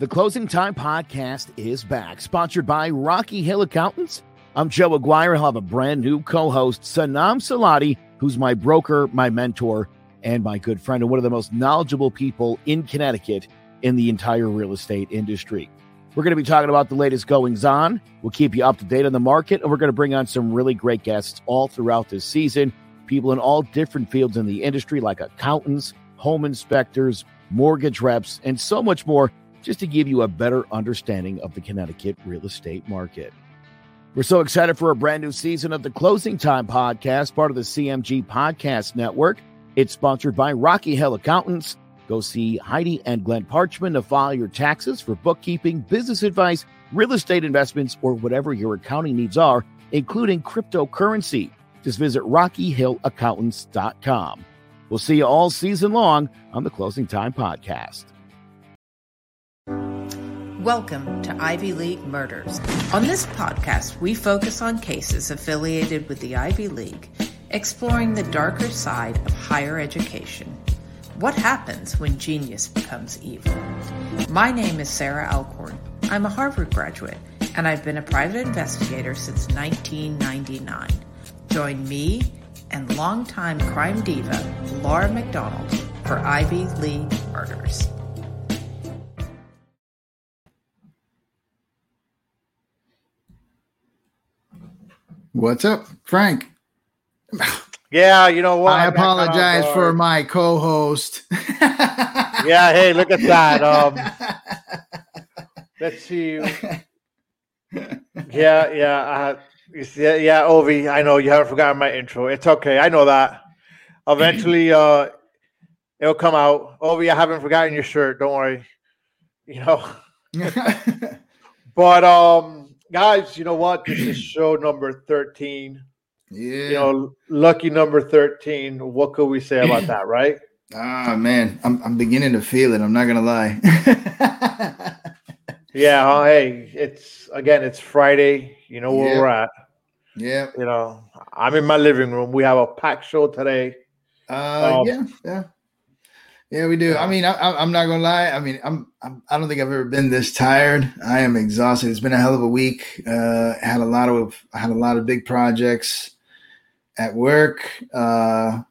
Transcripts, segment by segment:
The Closing Time Podcast is back, sponsored by Rocky Hill Accountants. I'm Joe Aguirre. I'll have a brand new co host, Sanam Salati, who's my broker, my mentor, and my good friend, and one of the most knowledgeable people in Connecticut in the entire real estate industry. We're going to be talking about the latest goings on. We'll keep you up to date on the market, and we're going to bring on some really great guests all throughout this season. People in all different fields in the industry, like accountants, home inspectors, mortgage reps, and so much more, just to give you a better understanding of the Connecticut real estate market. We're so excited for a brand new season of the Closing Time Podcast, part of the CMG Podcast Network. It's sponsored by Rocky Hill Accountants. Go see Heidi and Glenn Parchman to file your taxes for bookkeeping, business advice, real estate investments, or whatever your accounting needs are, including cryptocurrency. Just visit RockyHillAccountants.com. We'll see you all season long on the Closing Time Podcast. Welcome to Ivy League Murders. On this podcast, we focus on cases affiliated with the Ivy League, exploring the darker side of higher education. What happens when genius becomes evil? My name is Sarah Alcorn. I'm a Harvard graduate, and I've been a private investigator since 1999. Join me and longtime crime diva Laura McDonald for Ivy League Murders. What's up, Frank? Yeah, you know what? I apologize for my co-host. yeah, hey, look at that. Um, let's see. Yeah, yeah, uh, yeah, yeah, Ovi. I know you haven't forgotten my intro. It's okay. I know that. Eventually, uh, it'll come out. Ovi, I haven't forgotten your shirt. Don't worry. You know. but um, guys, you know what? This is show number thirteen. Yeah. You know, lucky number 13. What could we say about that, right? Ah, man, I'm, I'm beginning to feel it. I'm not going to lie. yeah. Oh, hey, it's again, it's Friday. You know where Yeah. we're at. yeah. You know, I'm in my living room. We have a packed show today. Uh, Um, yeah. Yeah. Yeah, we do. I mean, I, I- I'm not gonna lie. I mean, I'm, I'm I don't think I've ever been this tired. I am exhausted. It's been a hell of a week. Uh, had a lot of I had a lot of big projects at work. Uh,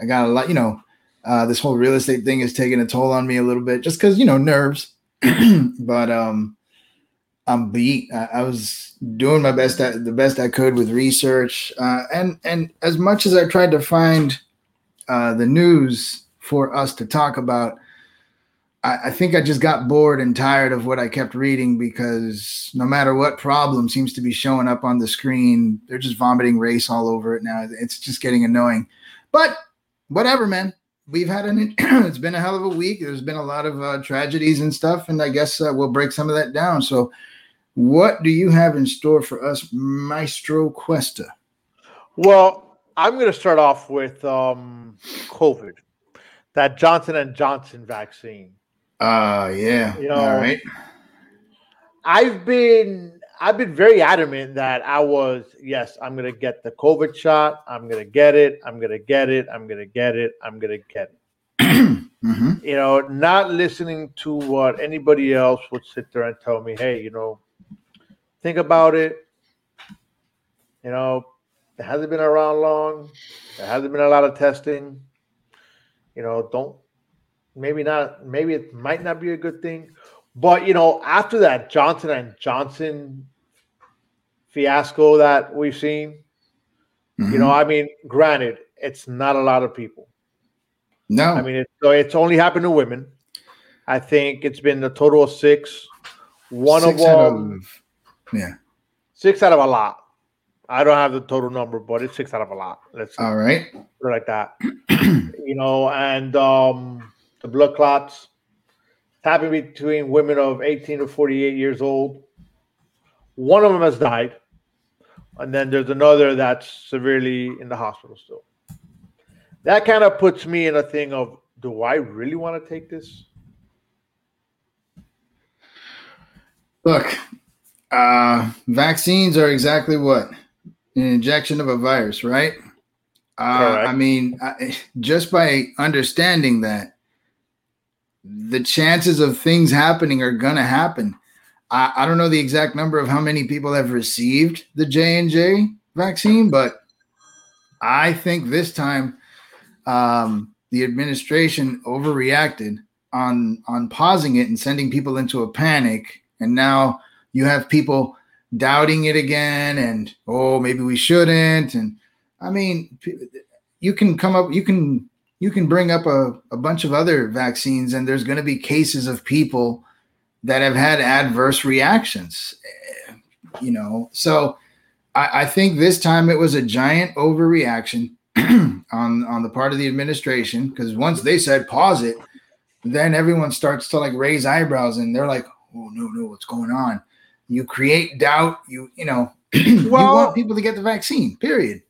I got a lot. You know, uh, this whole real estate thing is taking a toll on me a little bit, just because you know nerves. but um, I'm beat. I, I was doing my best, at, the best I could with research, uh, and and as much as I tried to find uh, the news for us to talk about. I, I think I just got bored and tired of what I kept reading because no matter what problem seems to be showing up on the screen, they're just vomiting race all over it now. It's just getting annoying. But whatever, man. We've had an it's been a hell of a week. There's been a lot of uh, tragedies and stuff, and I guess uh, we'll break some of that down. So, what do you have in store for us, Maestro Cuesta? Well, I'm going to start off with um, COVID, that Johnson and Johnson vaccine. Uh yeah. You know, all right. I've been I've been very adamant that I was yes, I'm gonna get the COVID shot. I'm gonna get it. I'm gonna get it. I'm gonna get it. I'm gonna get it. hmm You know, not listening to what anybody else would sit there and tell me, hey, you know, think about it. You know, it hasn't been around long. There hasn't been a lot of testing. You know, don't maybe not maybe it might not be a good thing. But you know, after that Johnson and Johnson fiasco that we've seen, you know, mm-hmm. I mean, granted, it's not a lot of people. no. I mean, it's, so it's only happened to women. I think it's been a total of six. One Six of them, yeah. six out of a lot. I don't have the total number, but it's six out of a lot. Let's All right. put it like that. you know, and um, the blood clots it's happened between women of 18 to 48 years old. One of them has died, and then there's another that's severely in the hospital still. That kind of puts me in a thing of, do I really want to take this? Look, uh, vaccines are exactly what an injection of a virus, right? Uh. I mean, I, just by understanding that, the chances of things happening are gonna happen. I, I don't know the exact number of how many people have received the J and J vaccine, but I think this time um, the administration overreacted on on pausing it and sending people into a panic, and now you have people doubting it again, and oh maybe we shouldn't, and I mean you can come up you can you can bring up a, a bunch of other vaccines and there's going to be cases of people that have had adverse reactions eh, you know? So I, I think this time it was a giant overreaction on on the part of the administration because once they said pause it then everyone starts to like raise eyebrows and they're like oh no no what's going on you create doubt you you know well, you want people to get the vaccine period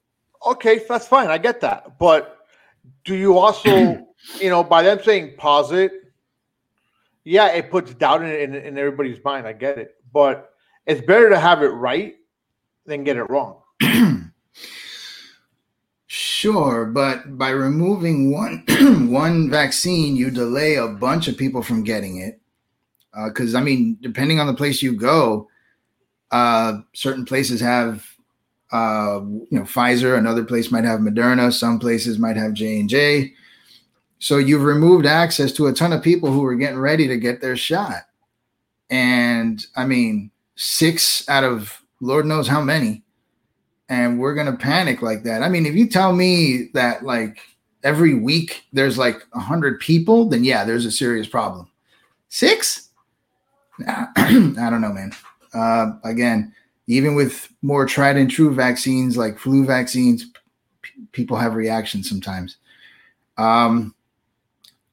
okay that's fine i get that but do you also you know by them saying pause it yeah, it puts doubt in, in, in everybody's mind. I get it, but it's better to have it right than get it wrong. sure, but by removing one one vaccine, you delay a bunch of people from getting it. Because uh, I mean, depending on the place you go, uh, certain places have uh, you know Pfizer, another place might have Moderna, some places might have J and J. So you've removed access to a ton of people who were getting ready to get their shot. And I mean, six out of Lord knows how many. And we're to panic like that. I mean, if you tell me that like every week there's like a hundred people, then yeah, there's a serious problem. Six? I don't know, man. Uh, again, even with more tried and true vaccines like flu vaccines, p- people have reactions sometimes. Um,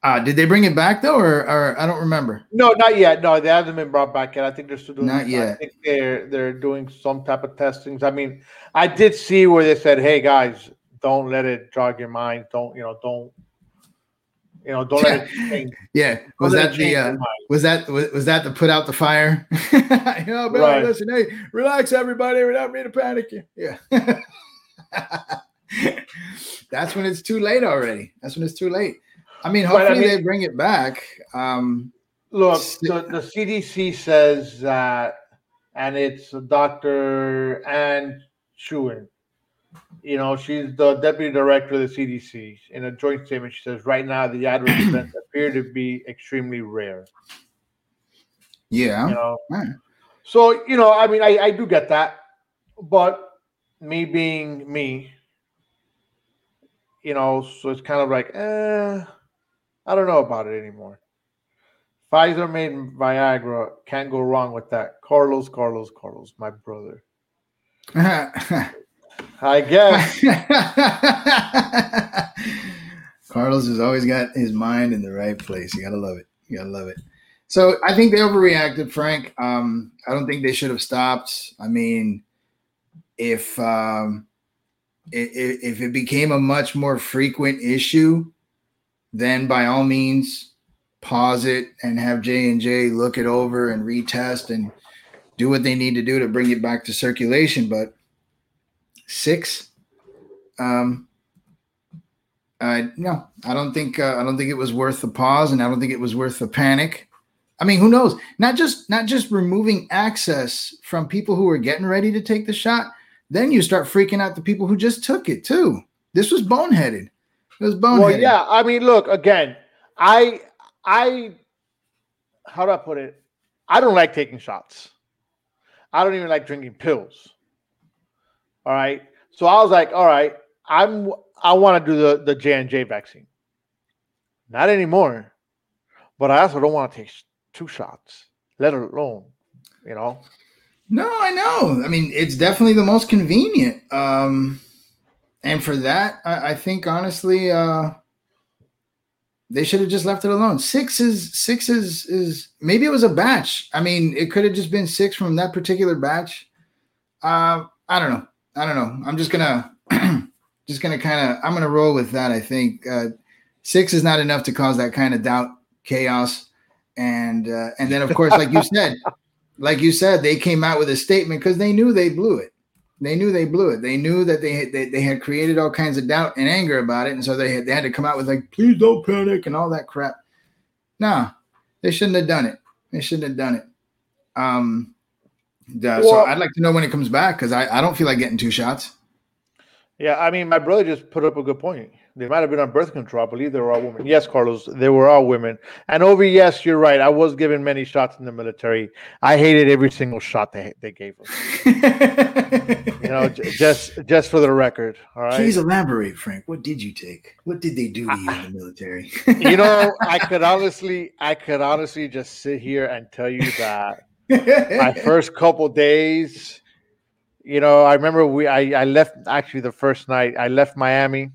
uh, did they bring it back though, or, or I don't remember? No, not yet. No, they haven't been brought back yet. I think they're still doing. Not yet. I think they're they're doing some type of testings. I mean, I did see where they said, "Hey guys, don't let it jog your mind. Don't you know? Don't you know? Don't let it change. yeah, was that the uh, was that was, was that to put out the fire? you know, right. listen, hey, relax, everybody. Don't mean to panic you. Yeah. That's when it's too late already. That's when it's too late. I mean, hopefully I mean, they bring it back. Um, look, the, the CDC says that, and it's Dr. Anne Schuchat. You know, she's the deputy director of the CDC. In a joint statement, she says, right now, the adverse events appear to be extremely rare. Yeah. You know? So, you know, I mean, I, I do get that. But me being me, you know, so it's kind of like, eh I don't know about it anymore. Pfizer made Viagra. Can't go wrong with that. Carlos, Carlos, Carlos, my brother. I guess. Carlos has always got his mind in the right place. You gotta love it. You gotta love it. So I think they overreacted, Frank. Um, I don't think they should have stopped. I mean, if um, if, if it became a much more frequent issue, then by all means pause it and have J and J look it over and retest and do what they need to do to bring it back to circulation. But six, um, uh, no, I don't think uh, I don't think it was worth the pause, and I don't think it was worth the panic. I mean, who knows? Not just not just removing access from people who are getting ready to take the shot. Then you start freaking out the people who just took it too. This was boneheaded. It was boneheaded. Well, yeah. I mean, look again. I I how do I put it? I don't like taking shots. I don't even like drinking pills. All right. So I was like, all right, I'm I want to do the the J and J vaccine. Not anymore. But I also don't want to take two shots, let alone, you know. No, I know. I mean, it's definitely the most convenient. Um and for that, I, I think honestly, uh, they should have just left it alone. Six is six is is maybe it was a batch. I mean, it could have just been six from that particular batch. Uh, I don't know. I don't know. I'm just gonna just gonna kind of I'm gonna roll with that. I think uh, six is not enough to cause that kind of doubt, chaos, and uh, and then of course, like you said, like you said, they came out with a statement because they knew they blew it they knew they blew it. They knew that they had, they, they had created all kinds of doubt and anger about it, and so they had they had to come out with like, "Please don't panic" and all that crap. No, they shouldn't have done it. They shouldn't have done it. Um, yeah, Well- so I'd like to know when it comes back because I, I don't feel like getting two shots. Yeah, I mean, my brother just put up a good point. They might have been on birth control. I believe they were all women. Yes, Carlos, they were all women. And over, yes, you're right. I was given many shots in the military. I hated every single shot they they gave us. You know, j- just just for the record. All right. Please elaborate, Frank. What did you take? What did they do to you in the military? you know, I could honestly, I could honestly just sit here and tell you that my first couple days, you know, I remember we, I, I left actually the first night. I left Miami,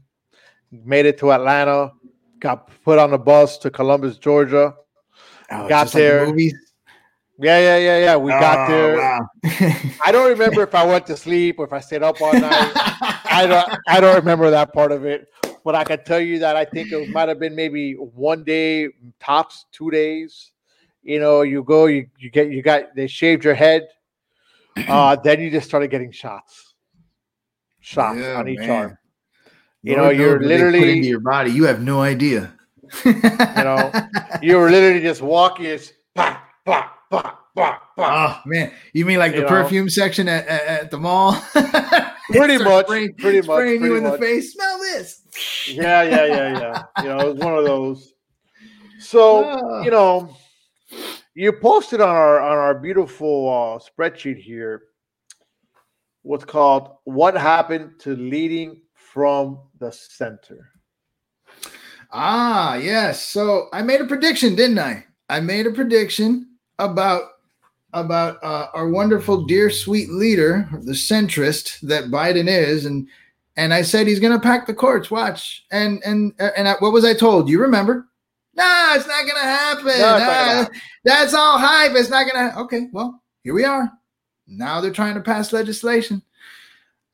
made it to Atlanta, got put on a bus to Columbus, Georgia. Oh, got just like the there. Yeah, yeah, yeah, yeah. We got Oh, there. wow. I don't remember if I went to sleep or if I stayed up all night. I don't I don't remember that part of it. But I can tell you that I think it might have been maybe one day, tops two days. You know, you go, you, you get you got they shaved your head, uh, then you just started getting shots. Shots Yeah, on each man. arm. You Lord know, you're what they put literally- into your body. You have no idea. you know, You were literally just walking, it's bah, bah, bah, bah, bah. Oh man, you mean like You the know? perfume section at, at, at the mall? Pretty much, spraying, pretty much, spraying you pretty in the face. Smell this. Yeah, yeah, yeah, yeah. You know, it was one of those. So, Ah. you know, you posted on our on our beautiful uh, spreadsheet here what's called "What Happened to Leading from the Center." Ah, yes. So I made a prediction, didn't I? I made a prediction about about uh, our wonderful, dear, sweet leader, the centrist that Biden is, and and I said he's going to pack the courts. Watch, and and and I, what was I told? You remember? Nah, it's not going to happen. No, it's not gonna happen. That's all hype. It's not going to. Okay, well, here we are. Now they're trying to pass legislation.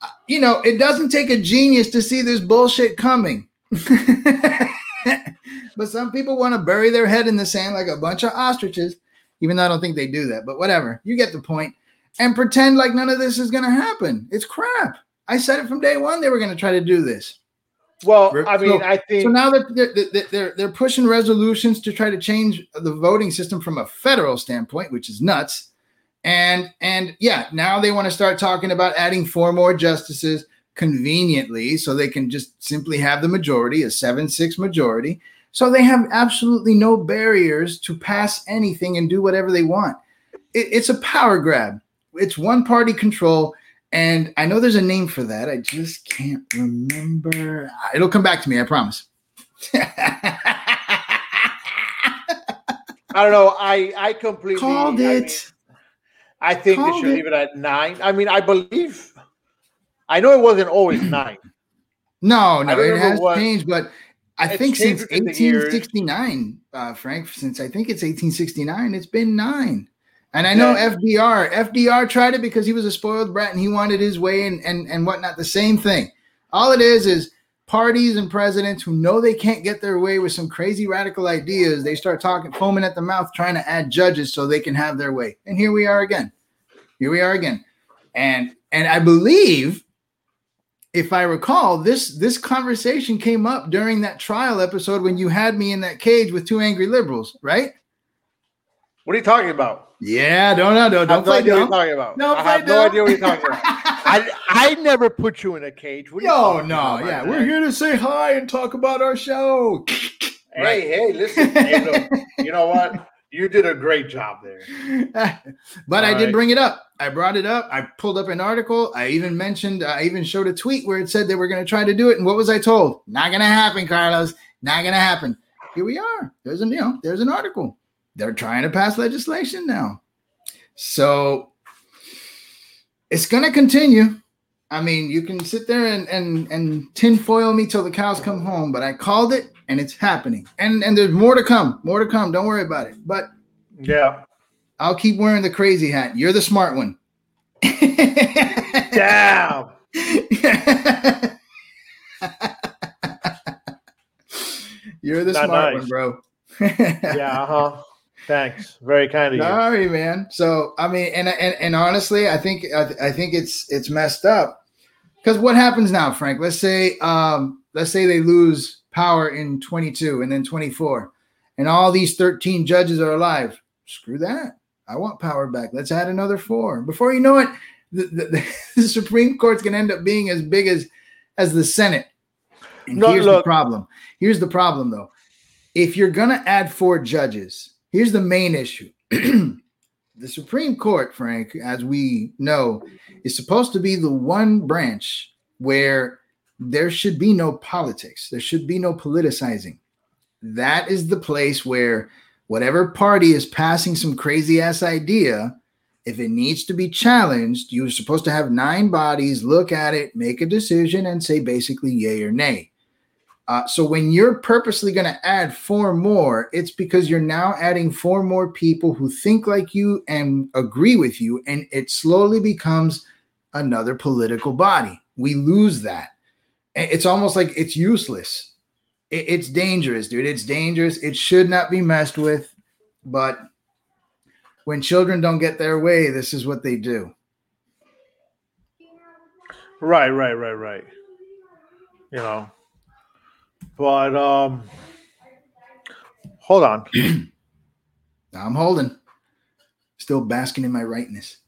Uh, You know, it doesn't take a genius to see this bullshit coming. but some people want to bury their head in the sand like a bunch of ostriches, even though I don't think they do that. But whatever, you get the point, and pretend like none of this is going to happen. It's crap. I said it from day one they were going to try to do this. Well, I mean, so- I think So now they're, they're, they're, they're pushing resolutions to try to change the voting system from a federal standpoint, which is nuts. And and yeah, now they want to start talking about adding four more justices conveniently so they can just simply have the majority, a 7-6 majority. So they have absolutely no barriers to pass anything and do whatever they want. It, it's a power grab. It's one party control. And I know there's a name for that. I just can't remember. It'll come back to me, I promise. I don't know. I I completely Called I it. mean, I think they Called should it. leave it at nine. I mean, I believe. I know it wasn't always nine. No, no, it has what- changed, but I think since changed with the years. 1869, uh, Frank, since I think it's 1869, it's been nine. And I know Yeah. FDR, FDR tried it because he was a spoiled brat and he wanted his way and, and, and whatnot. The same thing. All it is is parties and presidents who know they can't get their way with some crazy radical ideas. They start talking, foaming at the mouth, trying to add judges so they can have their way. And here we are again. Here we are again. And and I believe if I recall, this this conversation came up during that trial episode when you had me in that cage with two angry liberals, right? What are you talking about? Yeah, don't know, don't, I have don't play idea what dumb. you're talking about. Don't I play have no idea what you're talking about. I, I never put you in a cage. What No, no, yeah, we're here to say hi and talk about our show. Hey, Right. hey, listen. hey, look, you know what? You did a great job there. but I All did bring it up. I brought it up. I pulled up an article. I even mentioned, I even showed a tweet where it said they were going to try to do it. And what was I told? Not going to happen, Carlos. Not going to happen. Here we are. There's a you know, there's an article. They're trying to pass legislation now. So it's going to continue. I mean, you can sit there and and and tinfoil me till the cows come home, but I called it and it's happening. And and there's more to come. More to come. Don't worry about it. But Yeah. I'll keep wearing the crazy hat. You're the smart one. Damn. You're the Not smart nice. one, bro. Yeah. Uh huh. Thanks. Very kind of you. Sorry, man. So I mean, and and, and honestly, I think I, I think it's it's messed up. Because what happens now, Frank? Let's say um let's say they lose power in 22 and then 24, and all these 13 judges are alive. Screw that. I want power back. Let's add another four. Before you know it, the, the, the Supreme Court's going to end up being as big as as the Senate. And No, here's look. the problem. Here's the problem, though. If you're going to add four judges, here's the main issue. the Supreme Court, Frank, as we know, is supposed to be the one branch where there should be no politics. There should be no politicizing. That is the place where whatever party is passing some crazy ass idea, if it needs to be challenged, you're supposed to have nine bodies look at it, make a decision, and say basically yay or nay. Uh, so when you're purposely going to add four more, it's because you're now adding four more people who think like you and agree with you, and it slowly becomes another political body. We lose that. It's almost like it's useless. It- It's dangerous, dude. It's dangerous. It should not be messed with. But when children don't get their way, this is what they do. Right, right, right, right. You know, but um, hold on. I'm holding, still basking in my rightness.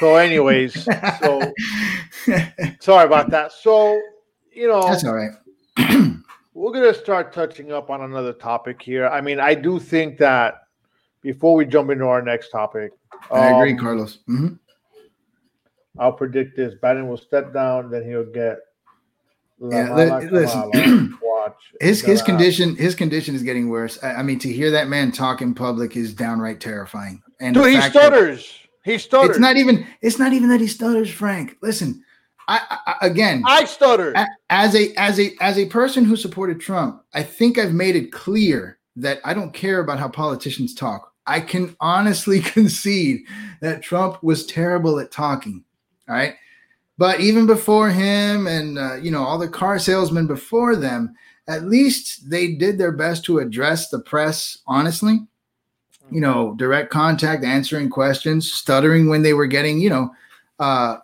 So, anyways, so sorry about that. So, you know, That's all right. we're gonna start touching up on another topic here. I mean, I do think that before we jump into our next topic, I agree, um, Carlos. hmm I'll predict this: Biden will step down, then he'll get. La Yeah, Mala listen. Kamala. watch His his gonna condition his condition is getting worse. I, I mean, to hear that man talk in public is downright terrifying. And Dude, he fact that- stutters. He stutters. It's not even it's not even that he stutters, Frank. Listen, I, I again I stutter. as a as a as a person who supported Trump, I think I've made it clear that I don't care about how politicians talk. I can honestly concede that Trump was terrible at talking. All right. But even before him and uh, you know all the car salesmen before them, at least they did their best to address the press honestly. You know, direct contact, answering questions, stuttering when they were getting, you know, uh,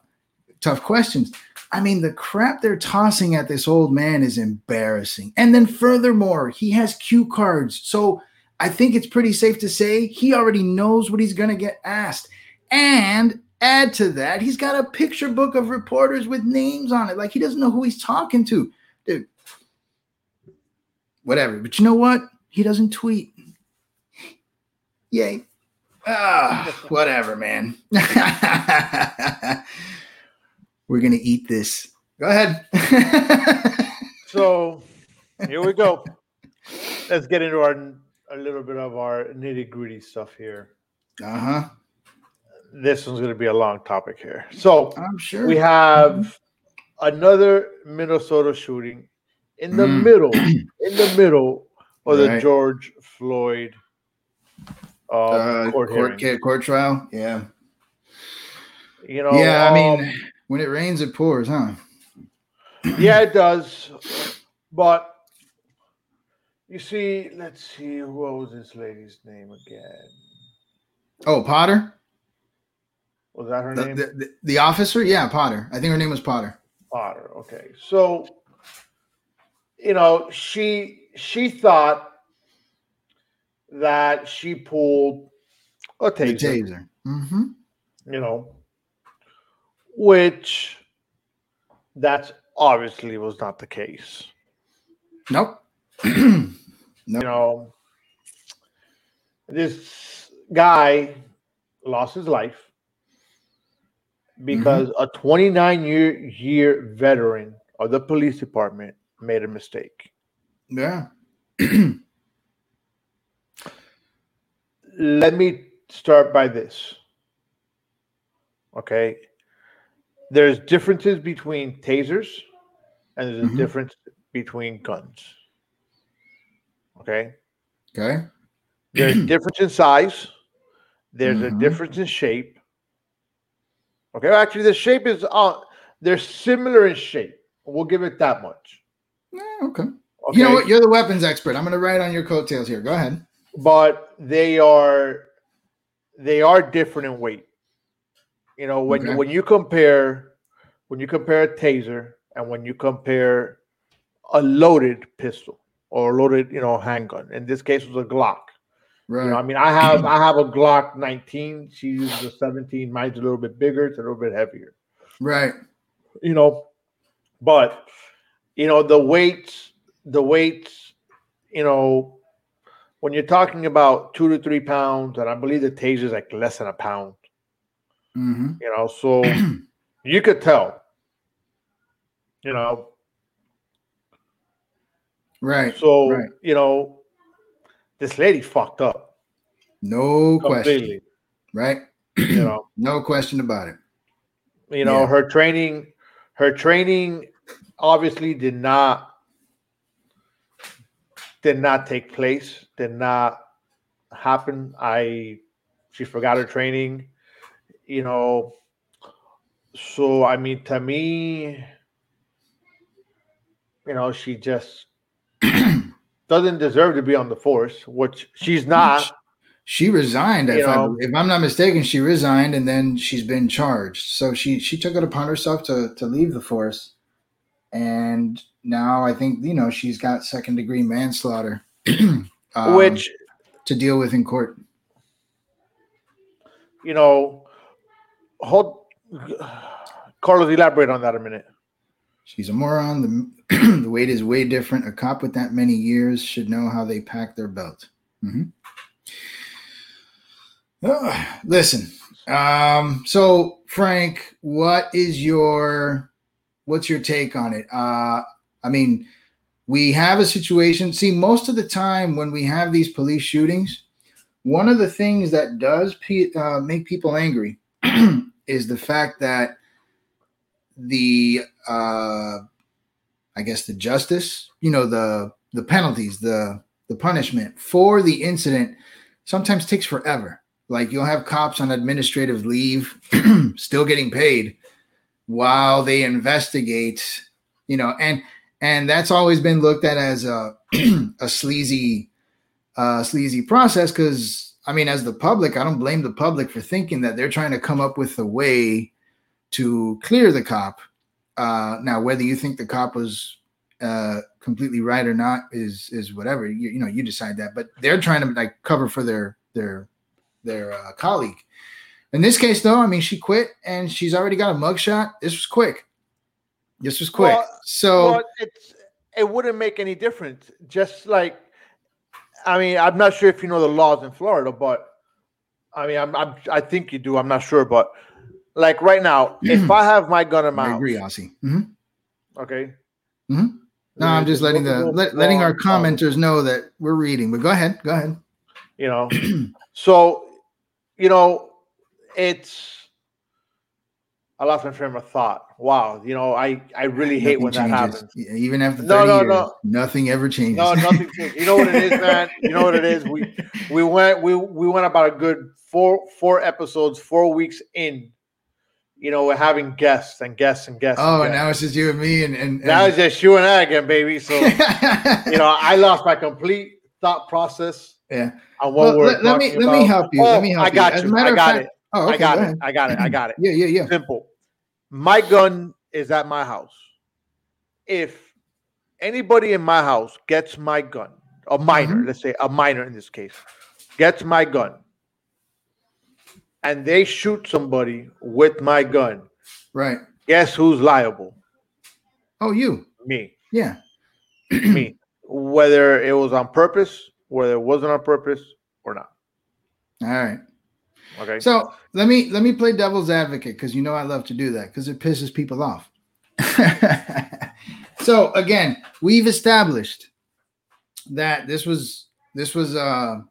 tough questions. I mean, the crap they're tossing at this old man is embarrassing. And then, furthermore, he has cue cards. So I think it's pretty safe to say he already knows what he's going to get asked. And add to that, he's got a picture book of reporters with names on it. Like he doesn't know who he's talking to. Dude, whatever. But you know what? He doesn't tweet. Yay. Ah, whatever, man. We're gonna eat this. Go ahead. So here we go. Let's get into our a little bit of our nitty gritty stuff here. uh huh. This one's going to be a long topic here. So I'm sure. we have another Minnesota shooting in the Mm. middle, in the middle of the George Floyd uh, uh, court, court, hearing. court, trial. Yeah. You know, yeah. I mean, um, when it rains, it pours, huh? yeah, it does. But you see, let's see, what was this lady's name again? Oh, Potter, Was that her the, name? the, the, the officer. Yeah, Potter. I think her name was Potter. Potter. Okay, so you know she she thought that she pulled a The taser, taser. Mm-hmm. you know, which that's obviously was not the case. Nope. No. You know, this guy lost his life because a 29 year year veteran of the police department made a mistake. yeah. let me start by this. Okay. There's differences between tasers and there's a Mhm. difference between guns. Okay. Okay. There's a difference in size. There's Mhm. a difference in shape. Okay. Actually, the shape is uh they're similar in shape. We'll give it that much. Yeah, okay. Okay. You know what? You're the weapons expert. I'm going to ride on your coattails here. Go ahead. but they are they are different in weight. You know, when Okay. when you compare when you compare a taser and when you compare a loaded pistol or a loaded, you know, handgun. In this case, it was a Glock. Right. You know, I mean, I have I have a Glock 19. She uses a 17. Mine's a little bit bigger. It's a little bit heavier. right. You know, but you know the weights, the weights. You know, when you're talking about two to three pounds, and I believe the taser is like less than a pound. hmm You know, so you could tell. You know, Right. so right. you know, this lady fucked up No question. Right. You know. No question about it. you know Yeah. her training her training obviously did not did not take place did not happen i she forgot her training you know so i mean to me you know she just doesn't deserve to be on the force which she's not She resigned. If, I, if I'm not mistaken, she resigned and then she's been charged. So she she took it upon herself to to leave the force, and now I think you know she's got second degree manslaughter, um, which to deal with in court. you know hold carlos elaborate on that a minute She's a moron. The the weight is way different. A cop with that many years should know how they pack their belt. Mhm. Uh, listen, um, so Frank, what is your what's your take on it? Uh, I mean, we have a situation. See, most of the time when we have these police shootings, one of the things that does pe- uh, make people angry is the fact that the uh i guess the justice you know the the penalties the the punishment for the incident sometimes takes forever like you'll have cops on administrative leave still getting paid while they investigate you know and and that's always been looked at as a a sleazy uh sleazy process because i mean as the public i don't blame the public for thinking that they're trying to come up with a way to clear the cop. Uh, now, whether you think the cop was uh, completely right or not is is whatever you, you know you decide that. But they're trying to like cover for their their their uh, colleague. In this case, though, I mean, she quit and she's already got a mugshot. This was quick. This was quick. Well, so well, it's it wouldn't make any difference. Just like, I mean, I'm not sure if you know the laws in Florida, but I mean, I'm, I'm I think you do. I'm not sure, but like right now, if I have my gun in my I house, agree, Aussie. Mhm. okay. Mhm. No, I'm just letting the let, letting our commenters know that we're reading. But go ahead, go ahead. you know so you know it's i lost my frame of thought wow you know i i really hate when that changes. happens Yeah, Even after 30 No, no, years, no. nothing ever changes. no nothing changed. you know what it is man you know what it is we we went we we went about a good four four episodes four weeks in you know we're having guests and guests and guests Oh, and now it's just you and me, and and, now it's just you and i again baby so you know i lost my complete thought process yeah. on what Well, we're let, me let me help you. Oh, let me help i got you. You i got fact- it Oh, okay, I got go it. I got it. I got it. Yeah, yeah, yeah. Simple. My gun is at my house. If anybody in my house gets my gun, a minor, Mhm. let's say a minor in this case, gets my gun, and they shoot somebody with my gun, Right. guess who's liable? Oh, you. Me. Yeah. Me. Whether it was on purpose, whether it wasn't on purpose or not. All right. Okay. So let me let me play devil's advocate because you know I love to do that because it pisses people off. so again, we've established that this was this was a,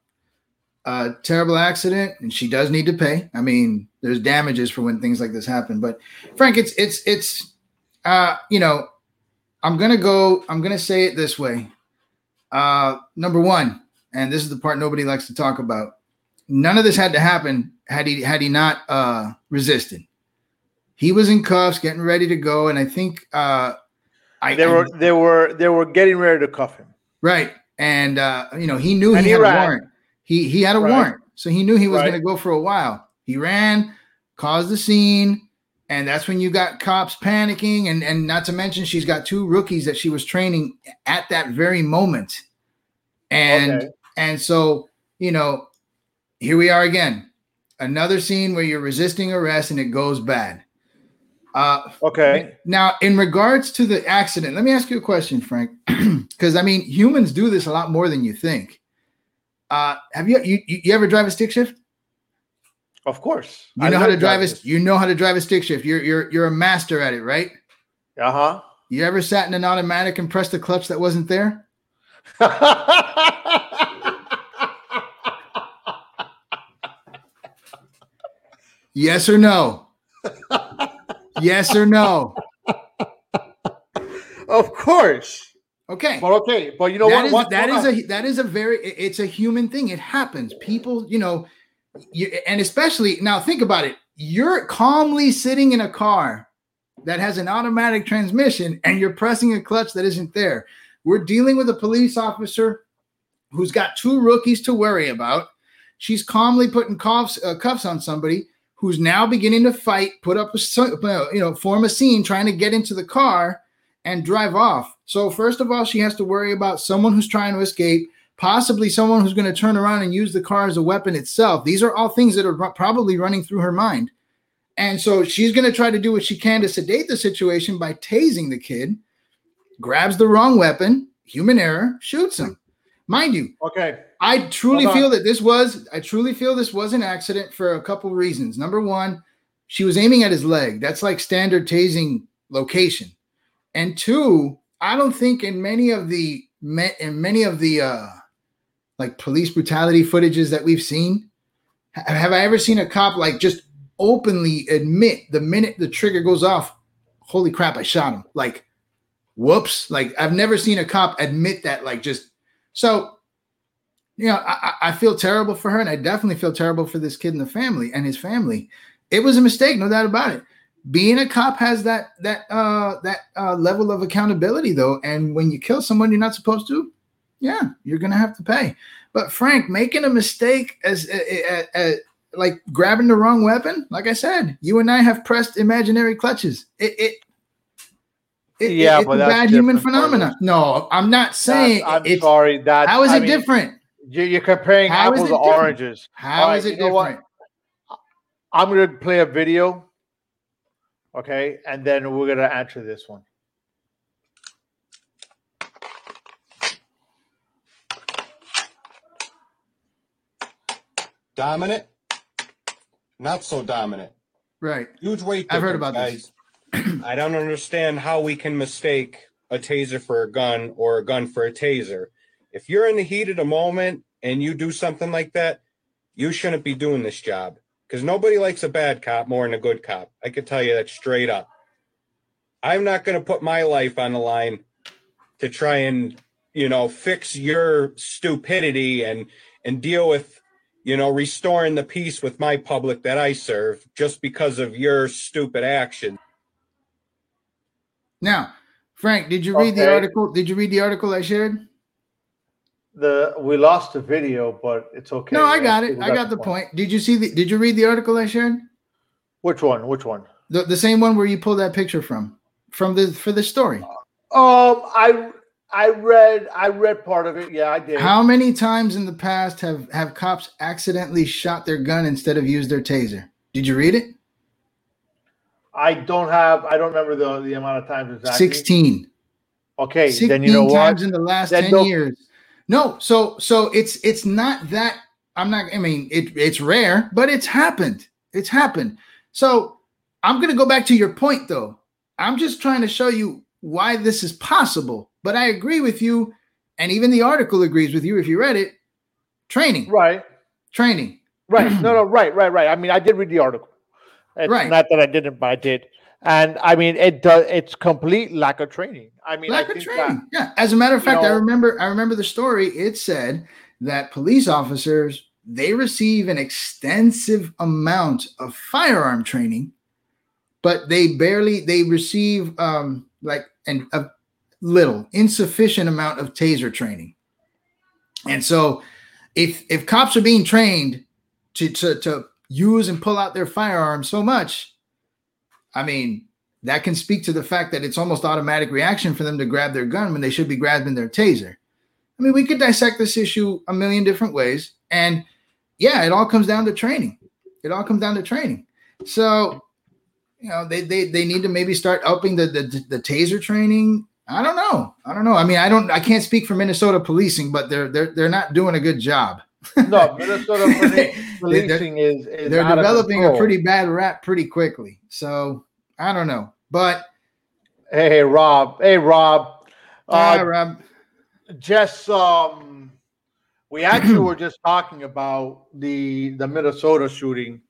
a terrible accident, and she does need to pay. I mean, there's damages for when things like this happen. But Frank, it's it's it's uh, you know, I'm gonna go. I'm gonna say it this way. Uh, number one, and this is the part nobody likes to talk about none of this had to happen had he had he not uh resisted he was in cuffs getting ready to go and i think uh i they I- were they were they were getting ready to cuff him. right and uh you know he knew And he, he had ran. a warrant he he had a Right. warrant so he knew he was Right. going to go for a while he ran caused the scene and that's when you got cops panicking and and not to mention she's got two rookies that she was training at that very moment And Okay. and so, you know, here we are again. Another scene where you're resisting arrest and it goes bad. Uh Okay. now, in regards to the accident, let me ask you a question, Frank. Because I mean, humans do this a lot more than you think. Uh, have you, you you ever drive a stick shift? Of course. You know how to drive a you know how to drive a stick shift. You're you're you're a master at it, right? Uh huh. You ever sat in an automatic and pressed a clutch that wasn't there? Yes or no? yes or no? of course. Okay. But okay. But you know That what? is What- that hold is a that is a very it's a human thing. It happens. People, you know, you, and especially now think about it. You're calmly sitting in a car that has an automatic transmission and you're pressing a clutch that isn't there. We're dealing with a police officer who's got two rookies to worry about. She's calmly putting cuffs uh, cuffs on somebody who's now beginning to fight, put up a you know, form a scene, trying to get into the car and drive off. So first of all, she has to worry about someone who's trying to escape, possibly someone who's going to turn around and use the car as a weapon itself. These are all things that are probably running through her mind. And so she's going to try to do what she can to sedate the situation by tasing the kid, grabs the wrong weapon, human error, shoots him. Mind you, Okay. I truly feel that this was I truly feel this was an accident for a couple reasons. Number one, she was aiming at his leg. That's like standard tasing location. And two, I don't think in many of the in many of the uh like police brutality footages that we've seen, have I ever seen a cop like just openly admit the minute the trigger goes off, holy crap, I shot him. Like, whoops. Like I've never seen a cop admit that, like just so you know, I I feel terrible for her, and I definitely feel terrible for this kid and the family and his family. It was a mistake, no doubt about it. Being a cop has that that uh that uh level of accountability though, and when you kill someone you're not supposed to, yeah, you're gonna have to pay. But Frank, making a mistake as uh, uh, uh, like grabbing the wrong weapon, like I said, you and I have pressed imaginary clutches. It it. it Yeah, it's but a that's bad human different, phenomenon. No, I'm not saying That's- I'm sorry. That How is I it mean, different? you- You're comparing How apples to different? oranges. How is it know what? different? I'm going to play a video. Okay. And then we're going to answer this one. Dominant, not so dominant. Right. Huge weight. I've heard difference, about this. guys. I don't understand how we can mistake a taser for a gun or a gun for a taser. If you're in the heat of the moment and you do something like that, you shouldn't be doing this job because nobody likes a bad cop more than a good cop. I can tell you that straight up. I'm not going to put my life on the line to try and, you know, fix your stupidity and and deal with you know, restoring the peace with my public that I serve just because of your stupid action. Now, Frank, did you read the article? Did you read the article I shared? The we lost the video, but it's okay. No, I got it. I got the point. point. Did you see the? Did you read the article I shared? Which one? Which one? The the same one where you pulled that picture from, from the for the story. Um, I I read I read part of it. Yeah, I did. How many times in the past have have cops accidentally shot their gun instead of used their taser? Did you read it? I don't have. I don't remember the the amount of times exactly. Sixteen. Okay, 16 then you know what? times in the last Then 10 don't- years. No, so so it's it's not that I'm not I mean it it's rare, but it's happened. It's happened. So I'm gonna go back to your point though. I'm just trying to show you why this is possible. But I agree with you, and even the article agrees with you if you read it. Training, Right, training. right. no, no, right, right, right. I mean, I did read the article. It's Right. Not that I didn't, but I did. And I mean, it does. It's complete lack of training. I mean, lack I of think training. Yeah. As a matter of fact, I remember I remember the story. It said that police officers they receive an extensive amount of firearm training, but they barely they receive um like an a little insufficient amount of taser training. And so if if cops are being trained to to to use and pull out their firearms so much, I mean, that can speak to the fact that it's almost automatic reaction for them to grab their gun when they should be grabbing their taser. I mean, we could dissect this issue a million different ways. And yeah, it all comes down to training. It all comes down to training. So, you know, they they, they need to maybe start upping the, the the taser training. I don't know. I don't know. I mean, I don't I can't speak for Minnesota policing, but they're they're they're not doing a good job. no, Minnesota policing they're, is, is they're developing a pretty bad rap pretty quickly. So I don't know. But hey, hey Rob. Hey Rob. Uh, Rob. Just um we actually were just talking about the the Minnesota shooting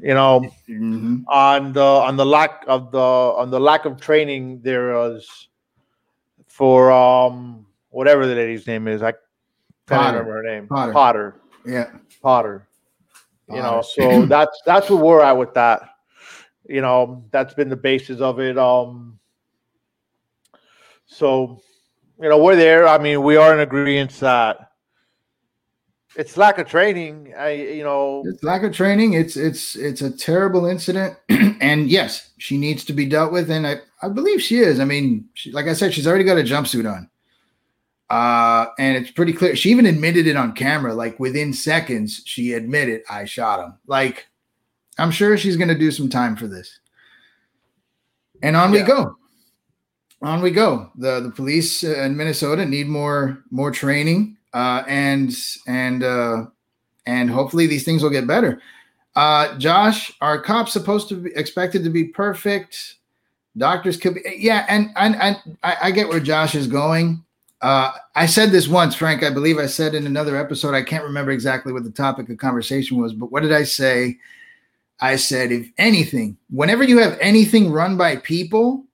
you know mm-hmm. on the on the lack of the on the lack of training there was for um whatever the lady's name is i can't remember her name potter, potter. yeah potter. You know so that's that's where we're at with that you know that's been the basis of it um so you know we're there i mean we are in agreement that it's lack of training. I you know it's lack of training. It's it's it's a terrible incident, and yes, she needs to be dealt with, and I I believe she is. I mean, she, like I said, she's already got a jumpsuit on, uh, and it's pretty clear. She even admitted it on camera, like within seconds. She admitted I shot him. Like I'm sure she's going to do some time for this, and on yeah. we go. On we go. The the police in Minnesota need more more training uh, and and uh, and hopefully these things will get better. Uh, Josh, are cops supposed to be expected to be perfect? Doctors could be, yeah, and and, I, I get where Josh is going. Uh, I said this once, Frank. I believe I said in another episode. I can't remember exactly what the topic of conversation was, but what did I say? I said, if anything, whenever you have anything run by people,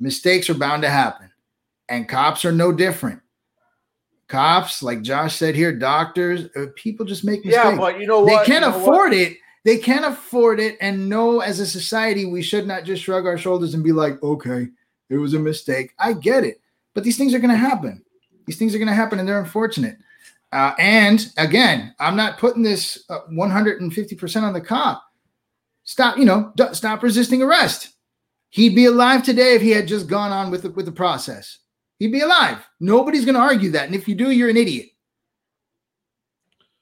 mistakes are bound to happen, and cops are no different cops, like Josh said here, doctors, uh, people just make mistakes. Yeah, but you know what? They can't you know afford what? it. They can't afford it. And no, as a society, we should not just shrug our shoulders and be like, okay, it was a mistake. I get it. But these things are going to happen. These things are going to happen and they're unfortunate. Uh, and again, I'm not putting this uh, 150% on the cop. Stop, you know, d- stop resisting arrest. He'd be alive today if he had just gone on with the, with the process. He'd be alive. Nobody's going to argue that. And if you do, you're an idiot.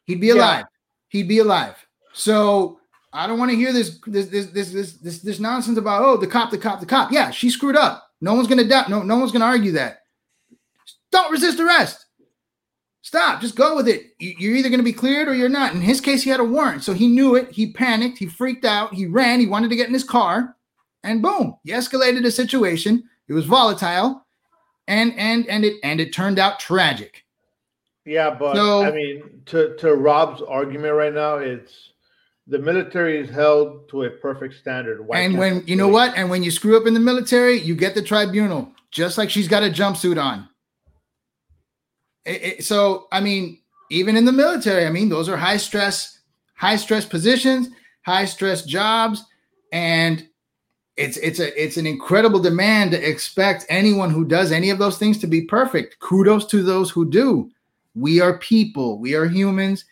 He'd be alive. Yeah. He'd be alive. So I don't want to hear this this this this this this, this nonsense about oh the cop the cop the cop. Yeah, she screwed up. No one's going to doubt. No no one's going to argue that. Don't resist arrest. Stop. Just go with it. You're either going to be cleared or you're not. In his case, he had a warrant, so he knew it. He panicked. He freaked out. He ran. He wanted to get in his car, and boom, he escalated the situation. It was volatile and and and it and it turned out tragic. Yeah, but so, I mean, to to Rob's argument right now, it's the military is held to a perfect standard. Why and when you know what, and when you screw up in the military, you get the tribunal, just like she's got a jumpsuit on. It, it, so I mean, even in the military, I mean, those are high stress, high stress positions, high stress jobs, and it's it's a it's an incredible demand to expect anyone who does any of those things to be perfect. Kudos to those who do. We are people. We are humans.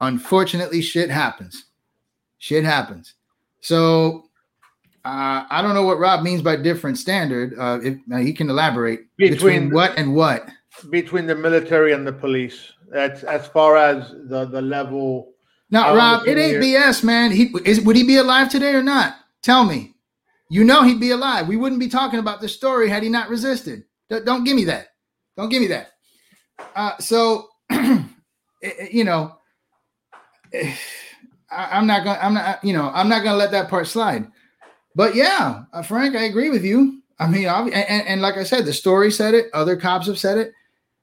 Unfortunately, shit happens. Shit happens. So uh, I don't know what Rob means by different standard. Uh, if uh, he can elaborate between, between what and what between the military and the police. That's as far as the the level. Now, Rob, it ain't BS, man. He is. Would he be alive today or not? Tell me you know he'd be alive. We wouldn't be talking about this story had he not resisted. D- don't give me that. Don't give me that. Uh, so, you know, I, am not gonna. I'm not. You know, I'm not gonna let that part slide. But yeah, uh, Frank, I agree with you. I mean, and, and like I said, the story said it. Other cops have said it.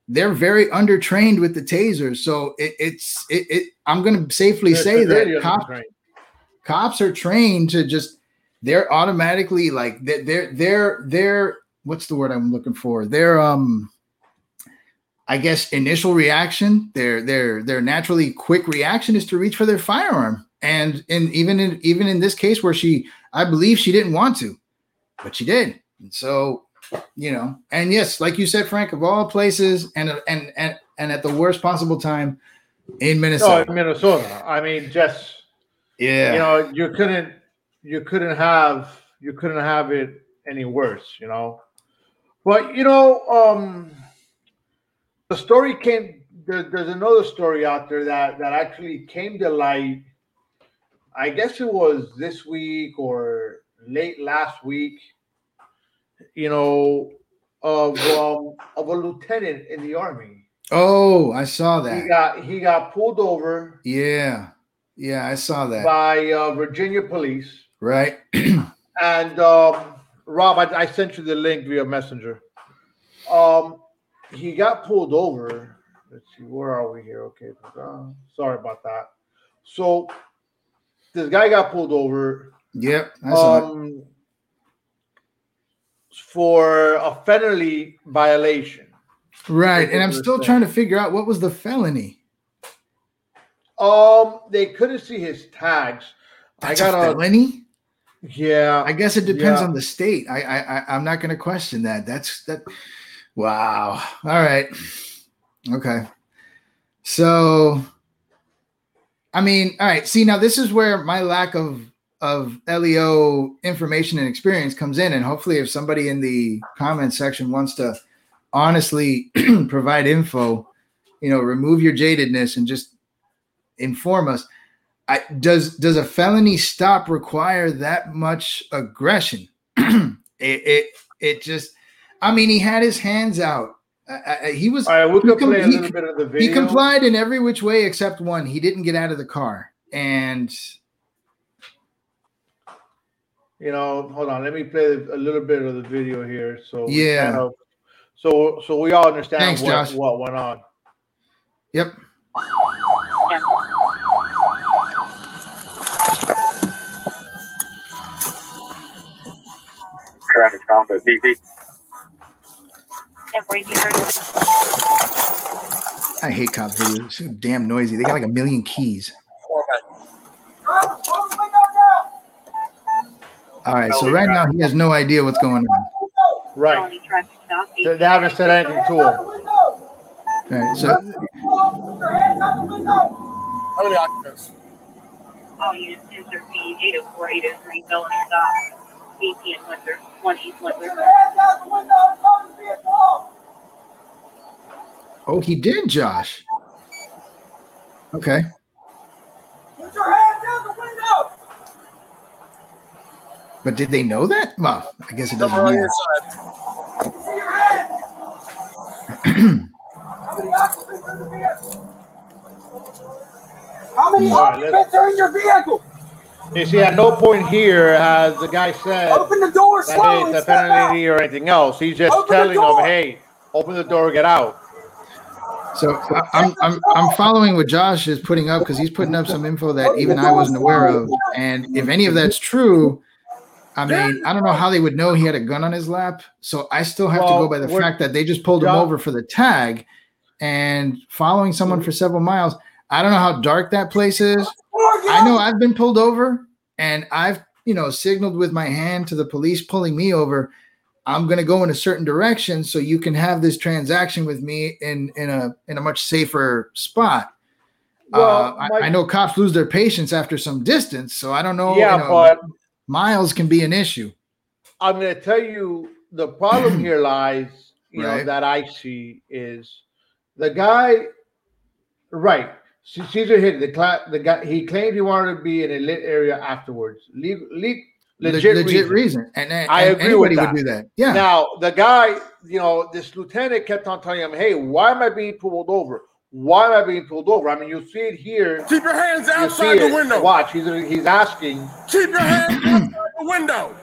They're very undertrained with the tasers, so it, it's it, it. I'm going to safely They're say that cops, cops are trained to just they're automatically like they're they're they're what's the word I'm looking for? Their um I guess initial reaction, their their their naturally quick reaction is to reach for their firearm. And and even in even in this case where she I believe she didn't want to, but she did. And so, you know, and yes, like you said, Frank, of all places and and and and at the worst possible time in Minnesota. Oh, in Minnesota. I mean, just yeah, you know, you couldn't you couldn't have you couldn't have it any worse, you know. But you know, um the story came. There, there's another story out there that that actually came to light. I guess it was this week or late last week. You know, of um, of a lieutenant in the army. Oh, I saw that. He got he got pulled over. Yeah, yeah, I saw that by uh, Virginia police. Right. and um, Rob, I, I, sent you the link via messenger. Um, he got pulled over. Let's see, where are we here? Okay, uh, sorry about that. So this guy got pulled over. Yep. Um, for a felony violation. Right, and I'm still trying to figure out what was the felony. Um, they couldn't see his tags. That's I got a felony. Yeah, I guess it depends yeah. on the state. I, I, I'm not going to question that. That's that. Wow. All right. Okay. So, I mean, all right. See, now this is where my lack of of LEO information and experience comes in, and hopefully, if somebody in the comment section wants to honestly provide info, you know, remove your jadedness and just inform us. I, does does a felony stop require that much aggression? it, it it just, I mean, he had his hands out. Uh, he was. All right, we could play a little bit of the video. He complied in every which way except one. He didn't get out of the car, and you know, hold on. Let me play a little bit of the video here. So yeah, kind of, so so we all understand Thanks, what, what went on. Yep. Traffic stop at BP. I hate cop videos. So damn noisy. They got like a million keys. All right, so right now he has no idea what's going on. Right. They, they haven't said anything to him. All right, so. How many occupants? All units 1013, 804, 803, felony stop. 18 Windsor, 1 East Windsor. Oh, he did, Josh. Okay. Put your hands out the window. But did they know that? Well, I guess it doesn't matter. How many occupants are in your vehicle? You see, at no point here has the guy said open the door that hey, it's a penalty or anything else. He's just open telling them, hey, open the door, get out. So I'm I'm I'm following what Josh is putting up because he's putting up some info that even I wasn't aware of. And if any of that's true, I mean, I don't know how they would know he had a gun on his lap. So I still have well, to go by the fact that they just pulled him over for the tag and following someone for several miles. I don't know how dark that place is. I know I've been pulled over and I've, you know, signaled with my hand to the police pulling me over. I'm going to go in a certain direction so you can have this transaction with me in in a in a much safer spot. Well, uh, I, I, know cops lose their patience after some distance, so I don't know. Yeah, you know, but miles can be an issue. I'm going to tell you the problem here lies, you right. know, that I see is the guy, right? Caesar hit the cla- the guy. He claimed he wanted to be in a lit area afterwards. Le- le- legit, legit reason. reason. And, and, I agree with that. would do that. Yeah. Now the guy, you know, this lieutenant kept on telling him, "Hey, why am I being pulled over? Why am I being pulled over? I mean, you see it here. Keep your hands outside the window. Watch. He's he's asking. Keep your hands outside the window.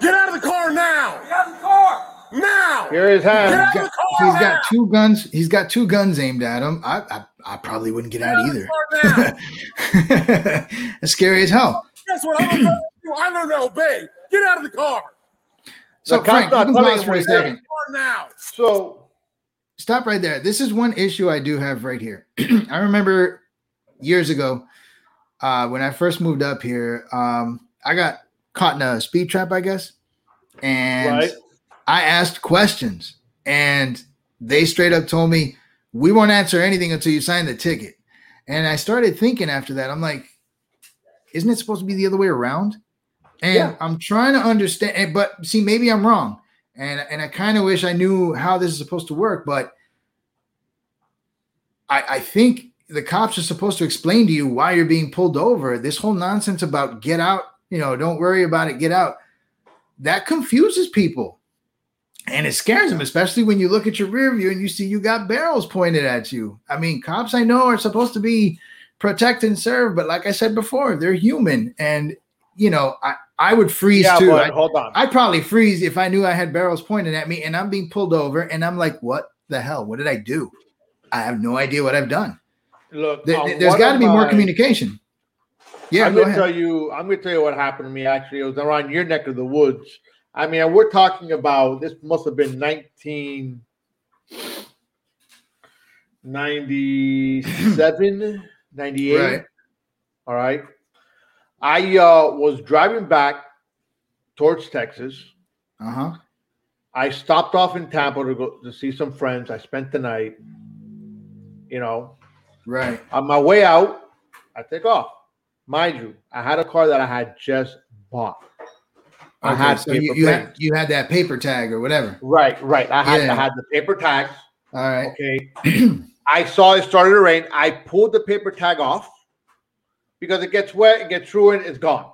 Get out of the car now. Get out of the car. Now. Here his hand. He's got, he's got two guns. He's got two guns aimed at him. I, I I probably wouldn't get, get out, out either. That's scary as hell. Guess what? I'm gonna do. I'm gonna obey. Get out of the car. So the Frank, you can pause for a second. Now. So stop right there. This is one issue I do have right here. I remember years ago uh, when I first moved up here. Um, I got caught in a speed trap, I guess, and right. I asked questions, and they straight up told me we won't answer anything until you sign the ticket. And I started thinking after that, I'm like, isn't it supposed to be the other way around? And yeah. I'm trying to understand, but see, maybe I'm wrong. And and I kind of wish I knew how this is supposed to work. But I, I think the cops are supposed to explain to you why you're being pulled over. This whole nonsense about get out, you know, don't worry about it, get out. That confuses people. And it scares them, especially when you look at your rear view and you see you got barrels pointed at you. I mean, cops I know are supposed to be protect and serve, but like I said before, they're human. And you know, I, I would freeze Yeah, too. I, hold on. I'd probably freeze if I knew I had barrels pointed at me and I'm being pulled over and I'm like, what the hell? What did I do? I have no idea what I've done. Look, There, has got to be more communication. Yeah, I'm go gonna ahead. tell you. I'm gonna tell you what happened to me. Actually, it was around your neck of the woods. I mean, we're talking about this must have been 1997, 98. Right. All right. I uh, was driving back towards Texas. Uh huh. I stopped off in Tampa to go to see some friends. I spent the night. You know, Right. on my way out, I take off. Mind you, I had a car that I had just bought. I Okay, had so you, you had you had that paper tag or whatever. Right, right. I had Yeah. I had the paper tags. All right. Okay. I saw it started to rain. I pulled the paper tag off because it gets wet, it gets ruined, it's gone.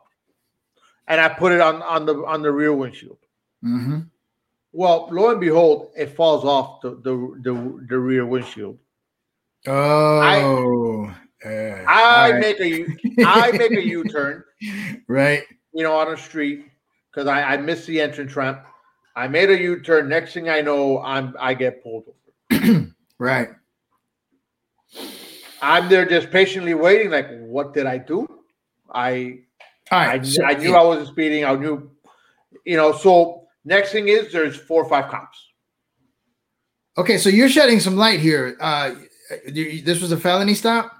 And I put it on on the on the rear windshield. Mm-hmm. Well, lo and behold, it falls off the the, the, the rear windshield. Oh. uh, I right. make a U- I make a U turn. right. you know, on the street because I, I missed the entrance ramp. I made a U turn. Next thing I know, I'm I get pulled over. Right. I'm there just patiently waiting. Like, what did I do? I All I, so- I knew I wasn't speeding. I knew, you know. So next thing is there's four or five cops. okay, so you're shedding some light here. Uh, this was a felony stop.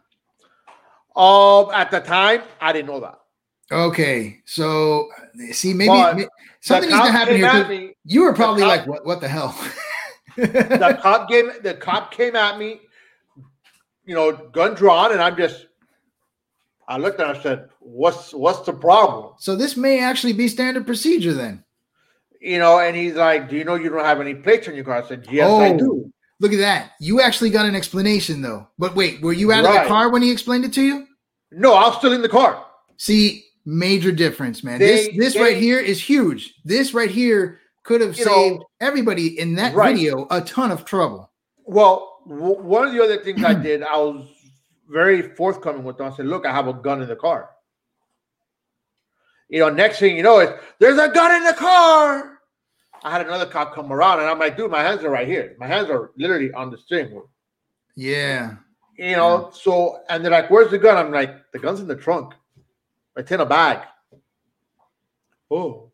Um, at the time, I didn't know that. Okay, so see, maybe, But may- The something needs to happen here. me. You were probably cop- like, "What? What the hell?" The cop came. The cop came at me. You know, gun drawn, and I'm just. I looked at. I said, "What's what's the problem?" so this may actually be standard procedure then. you know, and he's like, "Do you know you don't have any plates on your car?" I said, "Yes, I Oh. do." Look at that. You actually got an explanation though. But wait, were you out of the car when he explained it to you? No, I was still in the car. See, major difference, man. They- this this they- right here is huge. This right here could have saved know, everybody in that right. video a ton of trouble. Well, w- one of the other things I did, I was very forthcoming with them. I said, "Look, I have a gun in the car." You know, next thing you know is there's a gun in the car. I had another cop come around, and I'm like, "Dude, my hands are right here. My hands are literally on the steering wheel." Yeah. You know, so and they're like, "Where's the gun?" I'm like, "The gun's in the trunk. It's in a bag." Oh.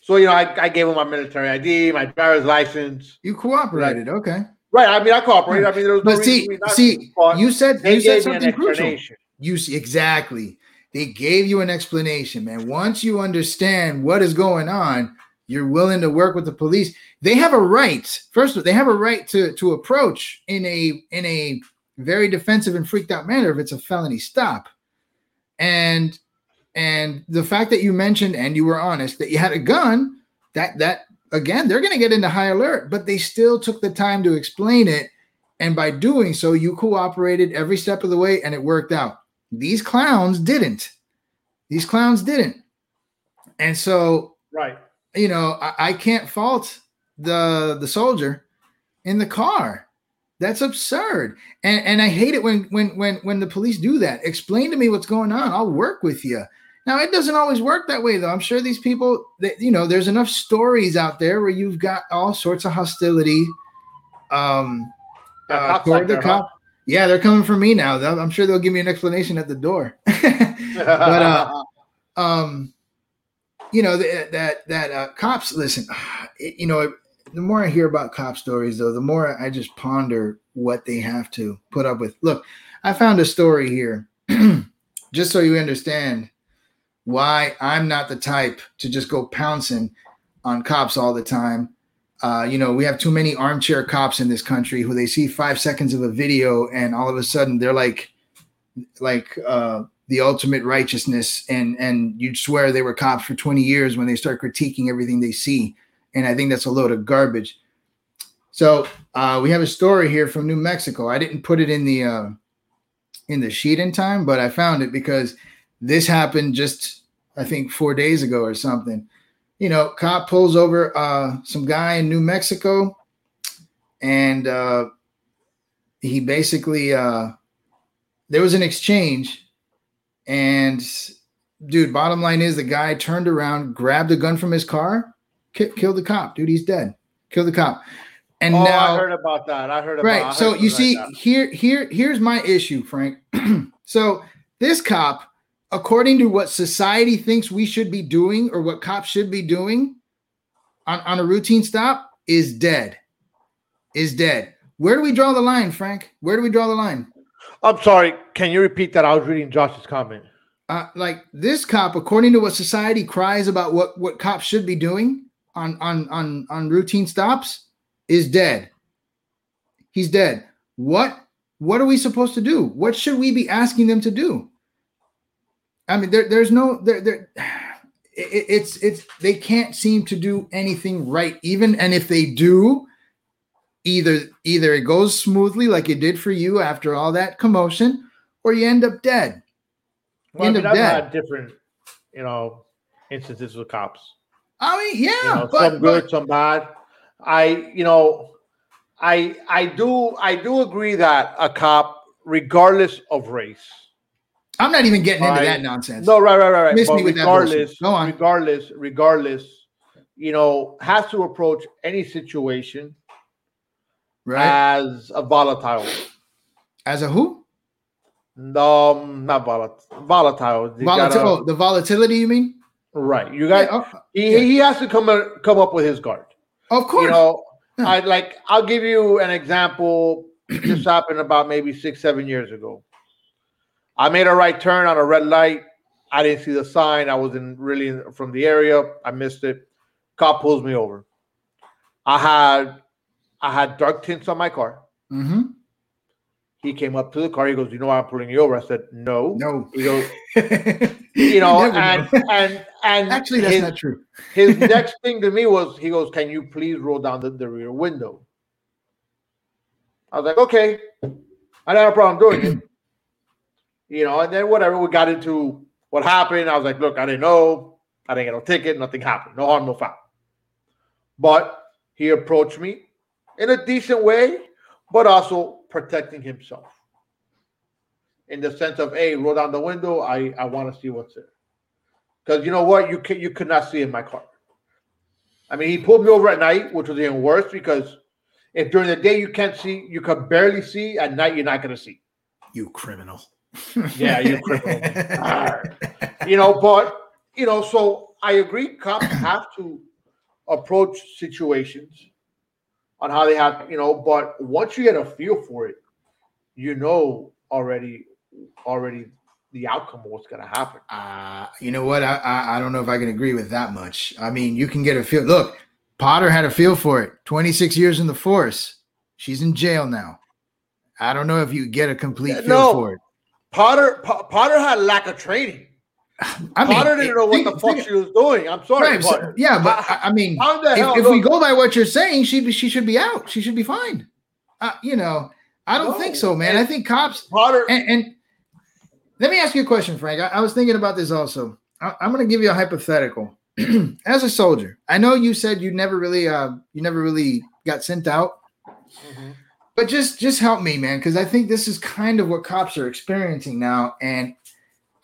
So you know, I, I gave him my military ID, my driver's license. You cooperated. Okay. Right. I mean, I cooperated. I mean, there was But see, for me not see, you said they you said gave me an something crucial. You see exactly. They gave you an explanation, man. Once you understand what is going on, you're willing to work with the police. They have a right. First of all, they have a right to to approach in a in a very defensive and freaked out manner if it's a felony stop. And and the fact that you mentioned and you were honest that you had a gun, that that again, they're going to get into high alert, but they still took the time to explain it and by doing so, you cooperated every step of the way and it worked out. These clowns didn't. These clowns didn't. And so, Right. you know, I, I can't fault the the soldier in the car. That's absurd. And and I hate it when when when when the police do that. Explain to me what's going on. I'll work with you. Now it doesn't always work that way though. I'm sure these people that you know, there's enough stories out there where you've got all sorts of hostility um Yeah, uh, toward the cop. Yeah, they're coming for me now. They'll- I'm sure they'll give me an explanation at the door. but uh, um, you know that that that uh, cops. Listen, it, you know, the more I hear about cop stories, though, the more I just ponder what they have to put up with. Look, I found a story here, just so you understand why I'm not the type to just go pouncing on cops all the time. Uh, you know, we have too many armchair cops in this country who they see five seconds of a video and all of a sudden they're like, like uh, the ultimate righteousness, and and you'd swear they were cops for 20 years when they start critiquing everything they see. And I think that's a load of garbage. So uh, we have a story here from New Mexico. I didn't put it in the uh, in the sheet in time, but I found it because this happened just I think four days ago or something. You know, cop pulls over uh, some guy in New Mexico, and uh, he basically uh, there was an exchange, and dude, bottom line is the guy turned around, grabbed a gun from his car, ki- killed the cop. Dude, he's dead. Killed the cop. And oh, now I heard about that. I heard about right heard so you see like here here here's my issue frank so this cop according to what society thinks we should be doing or what cops should be doing on, on a routine stop is dead is dead where do we draw the line frank where do we draw the line I'm sorry. Can you repeat that? I was reading Josh's comment. uh, like this cop according to what society cries about what what cops should be doing on on on on routine stops is dead he's dead what what are we supposed to do what should we be asking them to do i mean there, there's no there, there it, it's it's they can't seem to do anything right even and if they do either either it goes smoothly like it did for you after all that commotion or you end up dead Well, I mean, up I've dead. had different, you know, instances with cops. i mean yeah You know, but, some good, but some bad. I, you know, I I do I do agree that a cop, regardless of race, i'm not even getting into Right. that nonsense no, right, right, right, right. Miss But me with regardless, Go on. regardless, regardless, you know, has to approach any situation right as a volatile. as a who Um, not volatile. Volatile. Volatil- gotta- oh, the volatility you mean right. You got. Yeah, oh, he, yeah. he has to come up- come up with his guard. of course you know Yeah. i like i'll give you an example this happened about maybe six seven years ago i made a right turn on a red light. I didn't see the sign. I wasn't really in- from the area. I missed it. Cop pulls me over. I had i had dark tints on my car. Hmm he came up to the car. He goes you know why i'm pulling you over? I said no. No. He goes you you know and, know. and and actually that's his- not true. his next thing to me was he goes, Can you please roll down the, the rear window? I was like, Okay. I don't have a problem doing it. You know, and then whatever, we got into what happened. I was like, Look, I didn't know. I didn't get no ticket. Nothing happened. No harm, no foul. But he approached me in a decent way, but also protecting himself in the sense of, Hey, roll down the window. I, I want to see what's there. Because you know what? You can, you could not see in my car. I mean, he pulled me over at night, which was even worse because if during the day you can't see, you can barely see. At night, you're not going to see. you criminal Yeah, you criminal. You know, but you know, so I agree. Cops have to approach situations on how they have, you know. But once you get a feel for it, you know already, already the outcome of what's going to happen. uh, you know what I, I i don't know if i can agree with that much i mean you can get a feel look potter had a feel for it 26 years in the force she's in jail now i don't know if you get a complete feel no. for it Potter, Po- Potter had lack of training. i mean Potter didn't know what the fuck she was doing. I'm sorry, right, so- yeah but i, I mean how the hell? if, if we go by what you're saying, she she should be out. She should be fine. Uh, you know, I don't No, think so, man. I think cops. Potter, And, and let me ask you a question, Frank. I, I was thinking about this also. I, I'm going to give you a hypothetical. As a soldier, I know you said you never really, uh, you never really got sent out, Mhm. But just just help me, man, because I think this is kind of what cops are experiencing now. And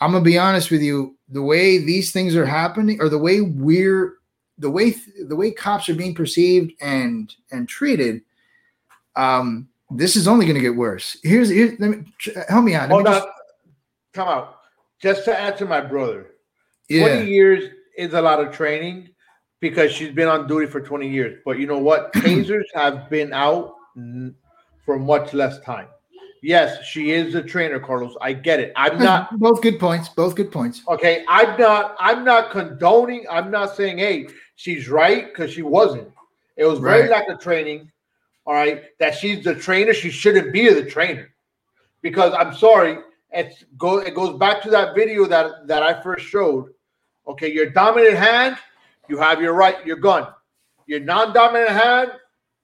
I'm gonna be honest with you, the way these things are happening, or the way we're, the way the way cops are being perceived and and treated, um, this is only gonna get worse. Here's here's let me help me out. Hold me just- come out. Just to answer my brother, yeah. 20 years is a lot of training because she's been on duty for 20 years. But you know what? Tasers have been out for much less time. Yes, she is a trainer, Carlos. I get it. I'm not both good points. Both good points. okay. I'm not. I'm not condoning. I'm not saying, hey, she's right because she wasn't. It was very Right. lack of training. All right, that she's the trainer. She shouldn't be the trainer because I'm sorry. It's go. It goes back to that video that that I first showed. Okay, your dominant hand, you have your right, your gun. Your non-dominant hand,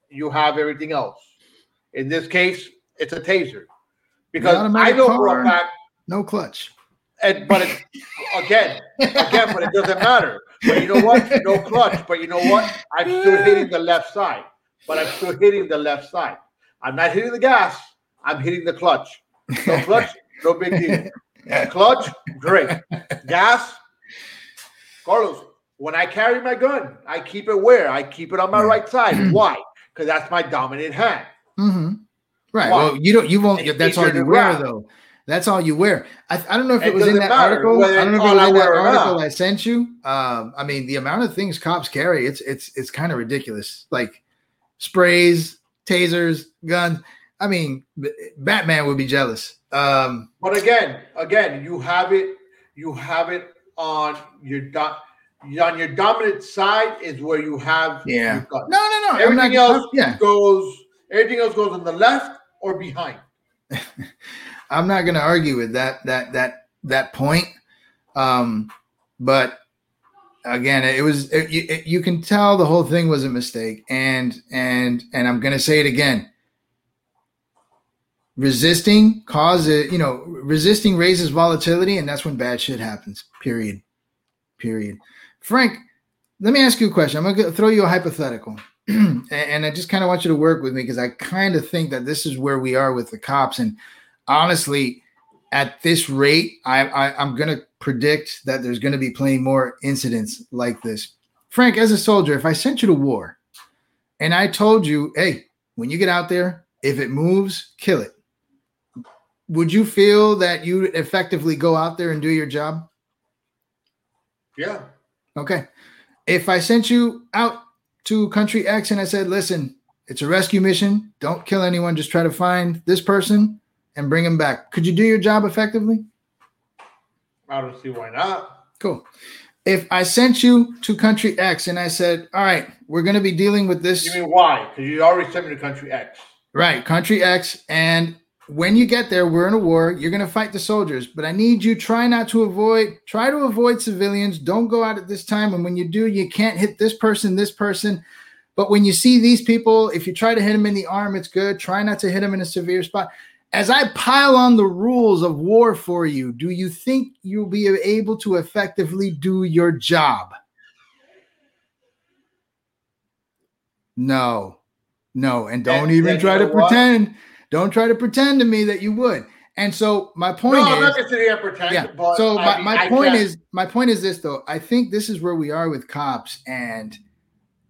you have everything else. In this case, it's a taser because I know for a fact. No clutch. And but it, again, again, but it doesn't matter. But you know what? No clutch. But you know what? I'm still hitting the left side. But I'm still hitting the left side. I'm not hitting the gas. I'm hitting the clutch. No clutch, no big deal. Clutch, great. Gas, Carlos. When I carry my gun, I keep it where? I keep it on my right side. Why? Because that's my dominant hand. Hmm Right. Why? Well, you don't. You won't. It's That's all you wear, though. That's all you wear. I, I don't know if it, It was in that article. I don't know if it was in that article. I sent you. Um, I mean, the amount of things cops carry, it's it's it's kind of ridiculous. Like sprays, tasers, guns. I mean, Batman would be jealous. Um, But again, again, you have it. You have it on your do- on your dominant side is where you have Yeah. no, no, no. Everything not- else yeah. goes. Everything else goes on the left or behind. I'm not going to argue with that that that that point. Um, but again, it was it, it- you can tell the whole thing was a mistake, and and and I'm going to say it again. Resisting causes you know resisting raises volatility, and that's when bad shit happens. Period. Period. Frank, let me ask you a question. I'm going to throw you a hypothetical. and, I just kind of want you to work with me because I kind of think that this is where we are with the cops. And honestly, at this rate, I, I I'm gonna predict that there's gonna be plenty more incidents like this. Frank, as a soldier, if I sent you to war and I told you, hey, when you get out there, if it moves, kill it. Would you feel that you effectively go out there and do your job? Yeah. Okay. If I sent you out to country X and I said, listen, it's a rescue mission. Don't kill anyone. Just try to find this person and bring him back. Could you do your job effectively? I don't see why not. Cool. If I sent you to country X and I said, all right, we're going to be dealing with this. You mean why? Because you already sent me to country X. Right, country X. And when you get there, we're in a war. You're going to fight the soldiers, but I need you try not to avoid, try to avoid civilians. Don't go out at this time. And when you do, you can't hit this person, this person. But when you see these people, if you try to hit them in the arm, it's good. Try not to hit them in a severe spot. As I pile on the rules of war for you, do you think you'll be able to effectively do your job? No, no. And don't And even then try to what? pretend. Don't try to pretend to me that you would. And so my point no, is, I'm not going to pretend. yeah. But So I my, mean, my I point is my point is this though. I think this is where we are with cops and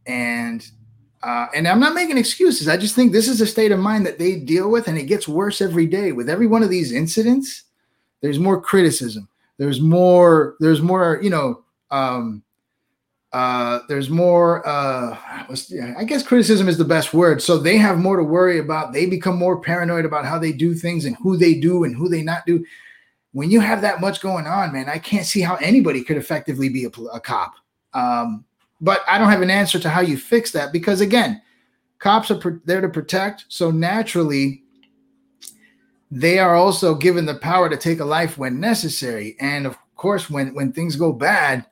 and uh, and I'm not making excuses. I just think this is a state of mind that they deal with, and it gets worse every day. With every one of these incidents, there's more criticism. There's more. There's more. You know. Um, uh, there's more. Uh, I guess criticism is the best word. So they have more to worry about. They become more paranoid about how they do things and who they do and who they not do. When you have that much going on, man, I can't see how anybody could effectively be a, a cop. Um, but I don't have an answer to how you fix that because again, cops are there to protect. So naturally, they are also given the power to take a life when necessary. And of course, when when things go bad,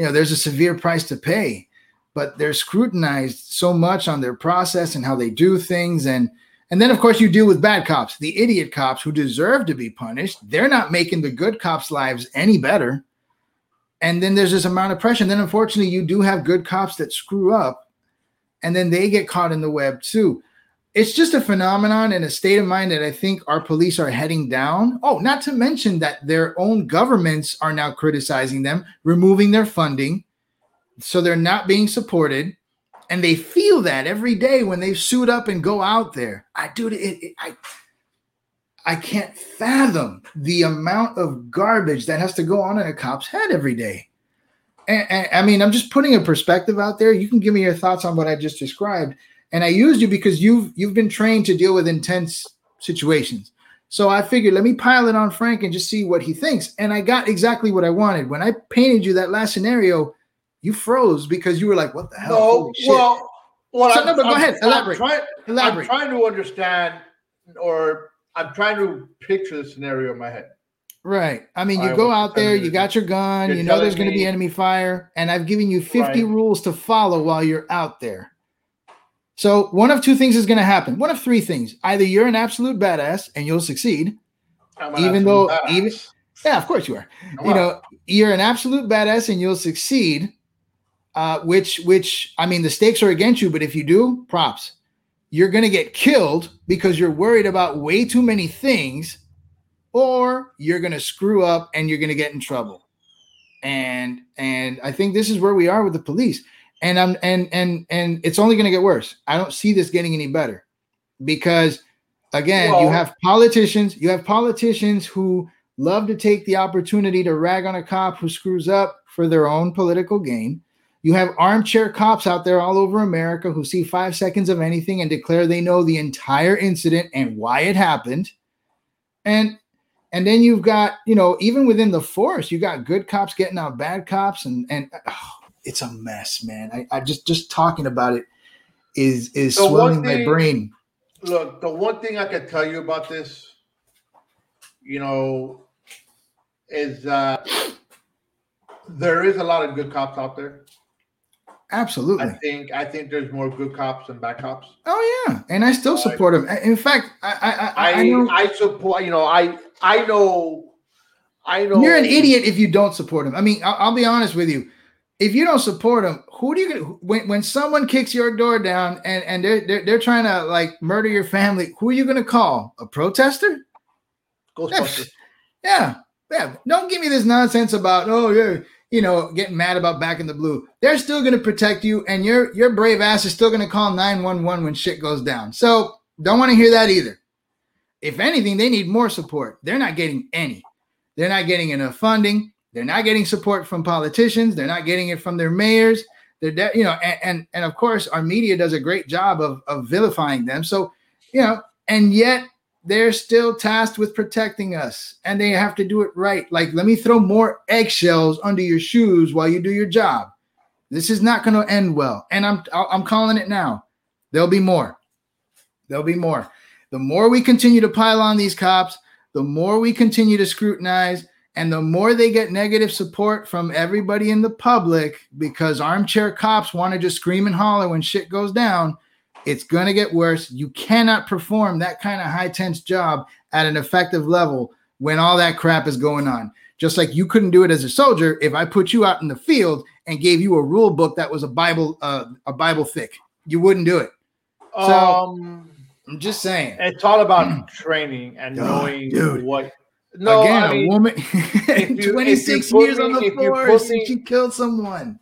you know, there's a severe price to pay. But they're scrutinized so much on their process and how they do things, and and then of course you deal with bad cops, the idiot cops who deserve to be punished. They're not making the good cops' lives any better. And then there's this amount of pressure. And then unfortunately, you do have good cops that screw up, and then they get caught in the web too it's just a phenomenon and a state of mind that I think our police are heading down. Oh, not to mention that their own governments are now criticizing them, removing their funding. So they're not being supported. And they feel that every day when they suit up and go out there. I do it, it I I can't fathom the amount of garbage that has to go on in a cop's head every day. And, and I mean, I'm just putting a perspective out there. You can give me your thoughts on what I just described and I used you because you've you've been trained to deal with intense situations. So I figured let me pile it on Frank and just see what he thinks. And I got exactly what I wanted. When I painted you that last scenario, you froze because you were like, "What the hell?" No, Holy shit. well, well, So, I'm, no, but go I'm- ahead, I'm elaborate. trying, Elaborate. I'm trying to understand, or I'm trying to picture the scenario in my head. Right. I mean, you I go out there, you you- got your gun, you're know there's going to be enemy fire, and I've given you 50 Right. rules to follow while you're out there. So one of two things is going to happen. One of three things. Either you're an absolute badass and you'll succeed, even though badass. even yeah, of course you are. Come you on. know, you're an absolute badass and you'll succeed. Uh, which which I mean, the stakes are against you, but if you do, props. You're going to get killed because you're worried about way too many things, or you're going to screw up and you're going to get in trouble. And and I think this is where we are with the police. And I'm and and and it's only going to get worse. I don't see this getting any better because again, you have politicians, you have politicians who love to take the opportunity to rag on a cop who screws up for their own political gain. You have armchair cops out there all over America who see five seconds of anything and declare they know the entire incident and why it happened. And and then you've got, you know, even within the force, you got good cops getting out bad cops, and and oh, it's a mess, man. I, I just just talking about it is is The swelling my brain. Look, the one thing I can tell you about this, you know, is that there is a lot of good cops out there. Absolutely. I think I think there's more good cops than bad cops. Oh yeah, and I still support him. In fact, I I I, I, I know I support. You know, I I know. I know. you're an idiot if you don't support him. I mean, I'll, I'll be honest with you. If you don't support them, who do you when when someone kicks your door down and and they're they're, they're trying to like murder your family? Who are you going to call? A protester? Ghostbusters. Yeah, yeah. Don't give me this nonsense about oh yeah, you know, getting mad about back in the blue. They're still going to protect you, and your your brave ass is still going to call nine one one when shit goes down. So don't want to hear that either. If anything, they need more support. They're not getting any. They're not getting enough funding. They're not getting support from politicians. They're not getting it from their mayors. They're, de- you know, and, and and of course, our media does a great job of of vilifying them. So, you know, and yet they're still tasked with protecting us and they have to do it right. Like, let me throw more eggshells under your shoes while you do your job. This is not going to end well. And I'm I'm calling it now. There'll be more. There'll be more. The more we continue to pile on these cops, the more we continue to scrutinize and the more they get negative support from everybody in the public because armchair cops want to just scream and holler when shit goes down, it's going to get worse. You cannot perform that kind of high tense job at an effective level when all that crap is going on. Just like you couldn't do it as a soldier if I put you out in the field and gave you a rule book that was a Bible uh, a Bible thick. You wouldn't do it. So- um, I'm just saying. it's all about training and knowing dude. what. No, Again, I mean, a woman, you- 26 if you put years on the if you force, me- and she killed someone.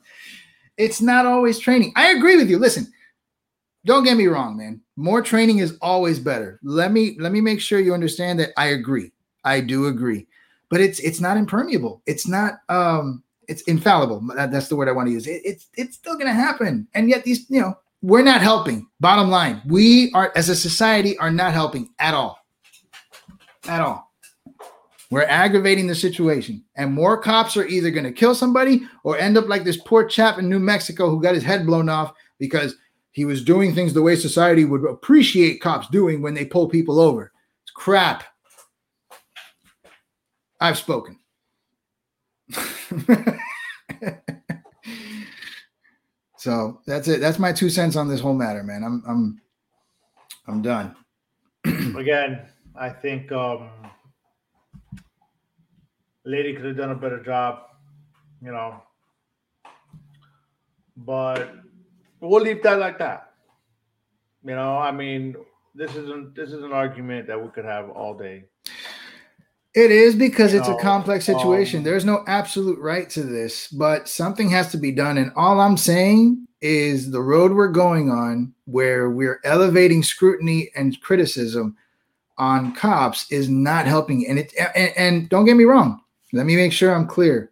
It's not always training. I agree with you. Listen, don't get me wrong, man. More training is always better. Let me let me make sure you understand that I agree. I do agree, but it's it's not impermeable. It's not um it's infallible. That- that's the word I want to use. It, it's it's still gonna happen, and yet these you know we're not helping. Bottom line, we are as a society are not helping at all, at all. We're aggravating the situation, and more cops are either going to kill somebody or end up like this poor chap in New Mexico who got his head blown off because he was doing things the way society would appreciate cops doing when they pull people over. It's crap. I've spoken. so that's it. That's my two cents on this whole matter, man. I'm I'm I'm done. again, I think um, lady could have done a better job, you know. But we'll leave that like that. You know, I mean, this isn't this is an argument that we could have all day. It is because it's a complex situation. um, There's no absolute right to this, but something has to be done. And all I'm saying is the road we're going on, where we're elevating scrutiny and criticism on cops, is not helping. And it and, and don't get me wrong. Let me make sure I'm clear.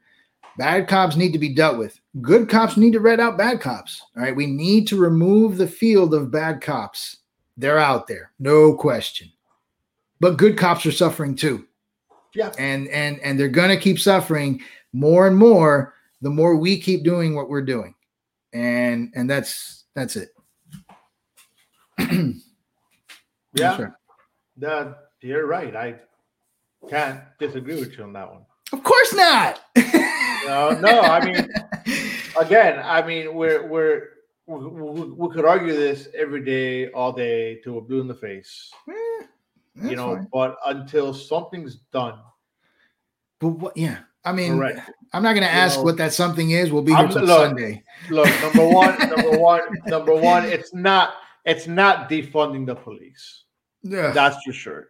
Bad cops need to be dealt with. Good cops need to red out bad cops. All right. We need to remove the field of bad cops. They're out there, no question. But good cops are suffering too Yeah. and and and they're gonna keep suffering more and more the more we keep doing what we're doing and and that's that's it Yeah. Sure. That you're right. I can't disagree with you on that one. Of course not No, no, I mean again, I mean we're we're we, we, we could argue this every day, all day, till we're blue in the face. Eh, you know, fine. but until something's done, But what? Yeah, I mean, correct. I'm not going to You ask know, what that something is. We'll be here till look, Sunday. Look, number one, number one, number one. It's not. It's not defunding the police. Yeah, That's for sure.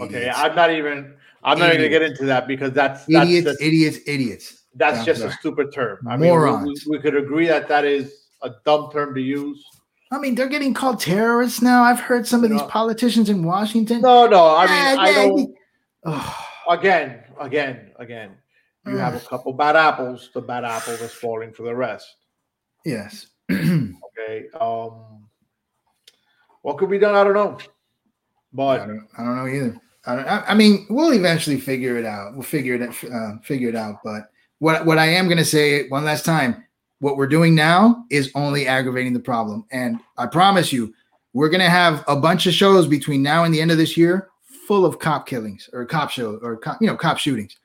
Okay, Idiots. I'm not even. I'm not even gonna get into that because that's that's idiots, just, idiots, idiots. that's just a stupid term. I mean, we- we, Morons. could agree that that is a dumb term to use. I mean, they're getting called terrorists now. I've heard some of You these politicians in Washington. No, no. I mean, Ah, I don't. Oh, Again, again, again. You have a couple bad apples. The bad apple is falling for the rest. yes. Okay. Um, what could be done? I don't know. I But don't, I don't know either. I, don't, I, I mean, we'll eventually figure it out. We'll figure it uh, figure it out. But what what I am going to say one last time, what we're doing now is only aggravating the problem. And I promise you, we're going to have a bunch of shows between now and the end of this year full of cop killings or cop show or cop, you know cop shootings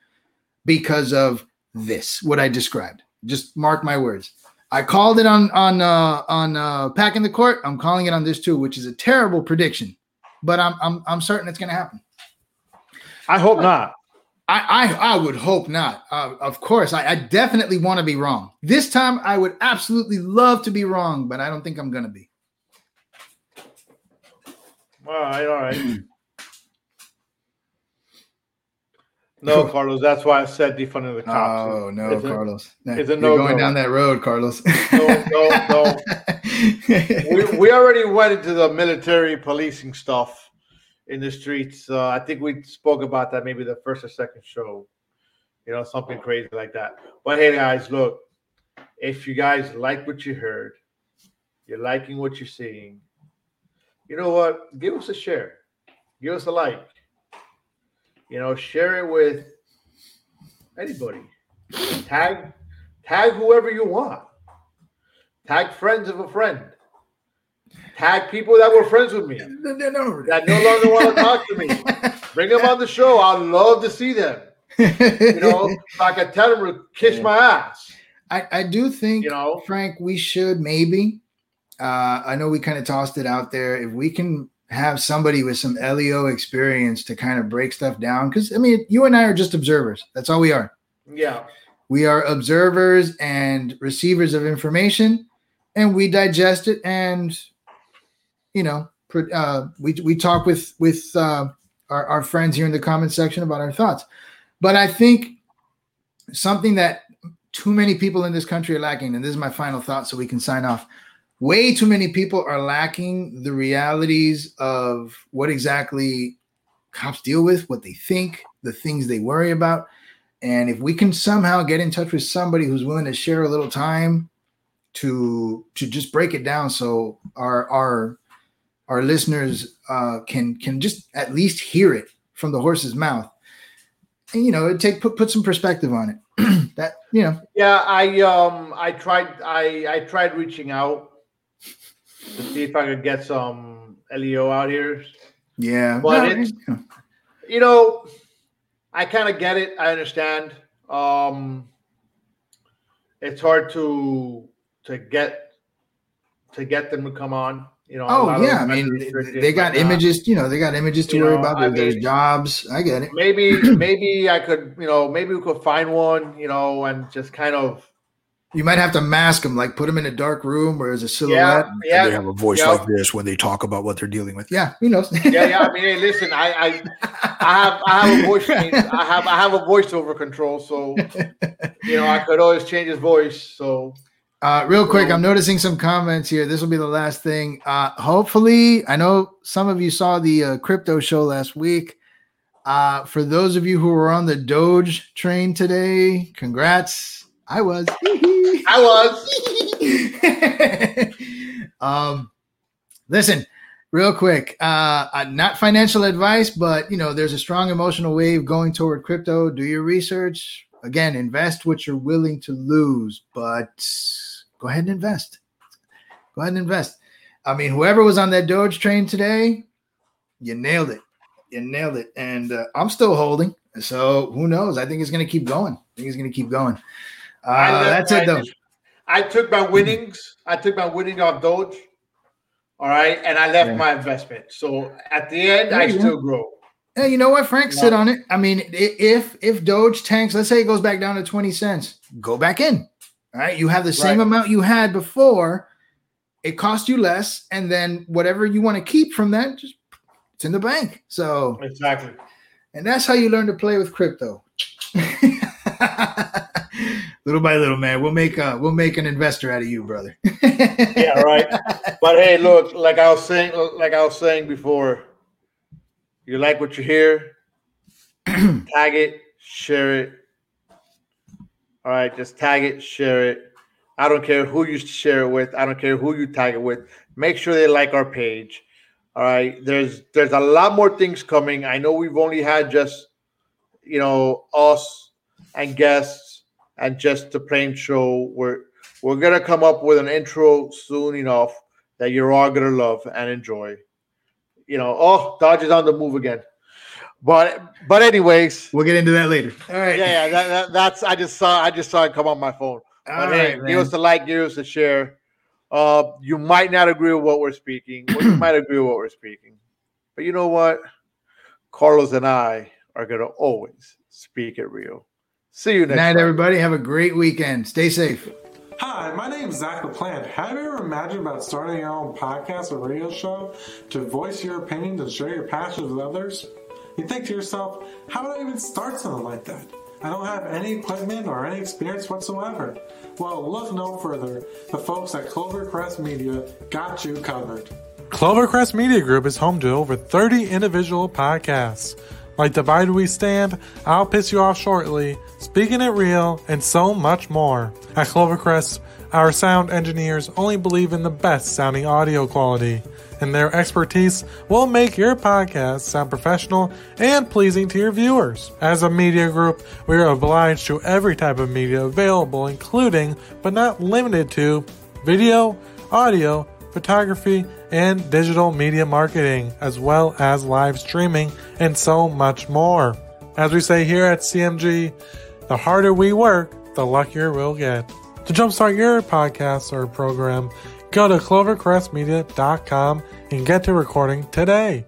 because of this what I described. Just mark my words. I called it on on uh, on uh, packing the court. I'm calling it on this too, which is a terrible prediction, but I'm I'm I'm certain it's going to happen. I hope not. I I, I would hope not. Uh, of course, I, I definitely want to be wrong. This time, I would absolutely love to be wrong, but I don't think I'm going to be. All right, all right. No, Carlos. That's why I said defunding the cops. Oh no, It's a- Carlos! it's a You're no-go. going down that road, Carlos. No, no, no. we, we already went into the military policing stuff in the streets. Uh, I think we spoke about that maybe the first or second show. You know, something crazy like that. But hey, guys, look, if you guys like what you heard, you're liking what you're seeing, you know what? Give us a share, give us a like. You know, share it with anybody. Tag, tag whoever you want. Tag friends of a friend. Tag people that were friends with me that no longer want to talk to me. Bring them on the show. I'd love to see them. You know, so I can tell them to kiss my ass. I, I do think, You know, Frank, we should maybe. Uh, I know we kind of tossed it out there. If we can have somebody with some LEO experience to kind of break stuff down, because I mean, you and I are just observers. That's all we are. yeah, We are observers and receivers of information, and we digest it. And you know, uh, we we talk with with uh, our, our friends here in the comment section about our thoughts. But I think something that too many people in this country are lacking, and this is my final thought, so we can sign off. Way too many people are lacking the realities of what exactly cops deal with, what they think, the things they worry about. And if we can somehow get in touch with somebody who's willing to share a little time to to just break it down so our our our listeners uh, can can just at least hear it from the horse's mouth. And you know, it take put put some perspective on it. that you know, yeah. I um, I tried. I I tried reaching out to see if I could get some LEO out here. yeah. But no, it's- you You know, I kind of get it. I understand. Um, it's hard to to get to get them to come on. You know. a oh, lot oh of yeah, I mean they got whatnot. Uh, images, you know, they got images to You worry know, about. I There- There's jobs. I get it. maybe maybe I could you know maybe we could find one you know and just kind of You might have to mask them, like put them in a dark room where there's a silhouette. yeah And they have a voice yeah. like this when they talk about what they're dealing with. Yeah, who knows? yeah yeah I mean hey listen I I, I have I have a voice I have I have a voiceover control so you know I could always change his voice so Uh, real quick, I'm noticing some comments here. This will be the last thing. Uh, hopefully, I know some of you saw the uh, crypto show last week. Uh, for those of you who were on the Doge train today, congrats. I was. I was um, listen, real quick. Uh, uh, not financial advice, but you know, there's a strong emotional wave going toward crypto. Do your research. Again, invest what you're willing to lose, but go ahead and invest. Go ahead and invest. I mean, whoever was on that Doge train today, you nailed it. You nailed it. And uh, I'm still holding. So who knows? I think it's going to keep going. I think it's going to keep going. Uh, that's it, though. I took my winnings. I took my winning off Doge. All right, and I left Yeah. my investment. So at the end, There I you go. still grow. Hey, you know what, Frank? Sit on it. I mean, if if Doge tanks, let's say it goes back down to twenty cents, go back in. All right, you have the same Right. amount you had before. It cost you less, and then whatever you want to keep from that, just it's in the bank. So, Exactly. and that's how you learn to play with crypto. little by little, man. We'll make a we'll make an investor out of you, brother. Yeah, right. But hey, look, like I was saying, like I was saying before, you like what you hear, tag it, share it. All right, just tag it, share it. I don't care who you share it with. I don't care who you tag it with. Make sure they like our page. All right, there's there's a lot more things coming. I know we've only had just you know us and guests and just the plain show. We're we're gonna come up with an intro soon enough that you're all gonna love and enjoy. You know, oh, Doge is on the move again. But but anyways, we'll get into that later. All right. yeah, yeah, that, that, that's I just saw I just saw it come on my phone. But All hey, right, give us a like, give us a share. Uh, you might not agree with what we're speaking, or you might agree with what we're speaking. But you know what? Carlos and I are gonna always speak it real. See you Good next night, time. everybody. Have a great weekend. Stay safe. Hi, my name is Zach LaPlante. Have you ever imagined about starting your own podcast or radio show to voice your opinions and share your passions with others? You think to yourself, how would I even start something like that? I don't have any equipment or any experience whatsoever. Well, look no further. The folks at Clovercrest Media got you covered. Clovercrest Media Group is home to over 30 individual podcasts, like Divide We Stand, I'll Piss You Off Shortly, Speaking It Real, and so much more. At Clovercrest, our sound engineers only believe in the best sounding audio quality, and their expertise will make your podcast sound professional and pleasing to your viewers. As a media group, we are obliged to every type of media available, including, but not limited to, video, audio, photography, and digital media marketing, as well as live streaming and so much more. As we say here at CMG, the harder we work, the luckier we'll get. To jumpstart your podcast or program, go to clovercrestmedia.com and get to recording today.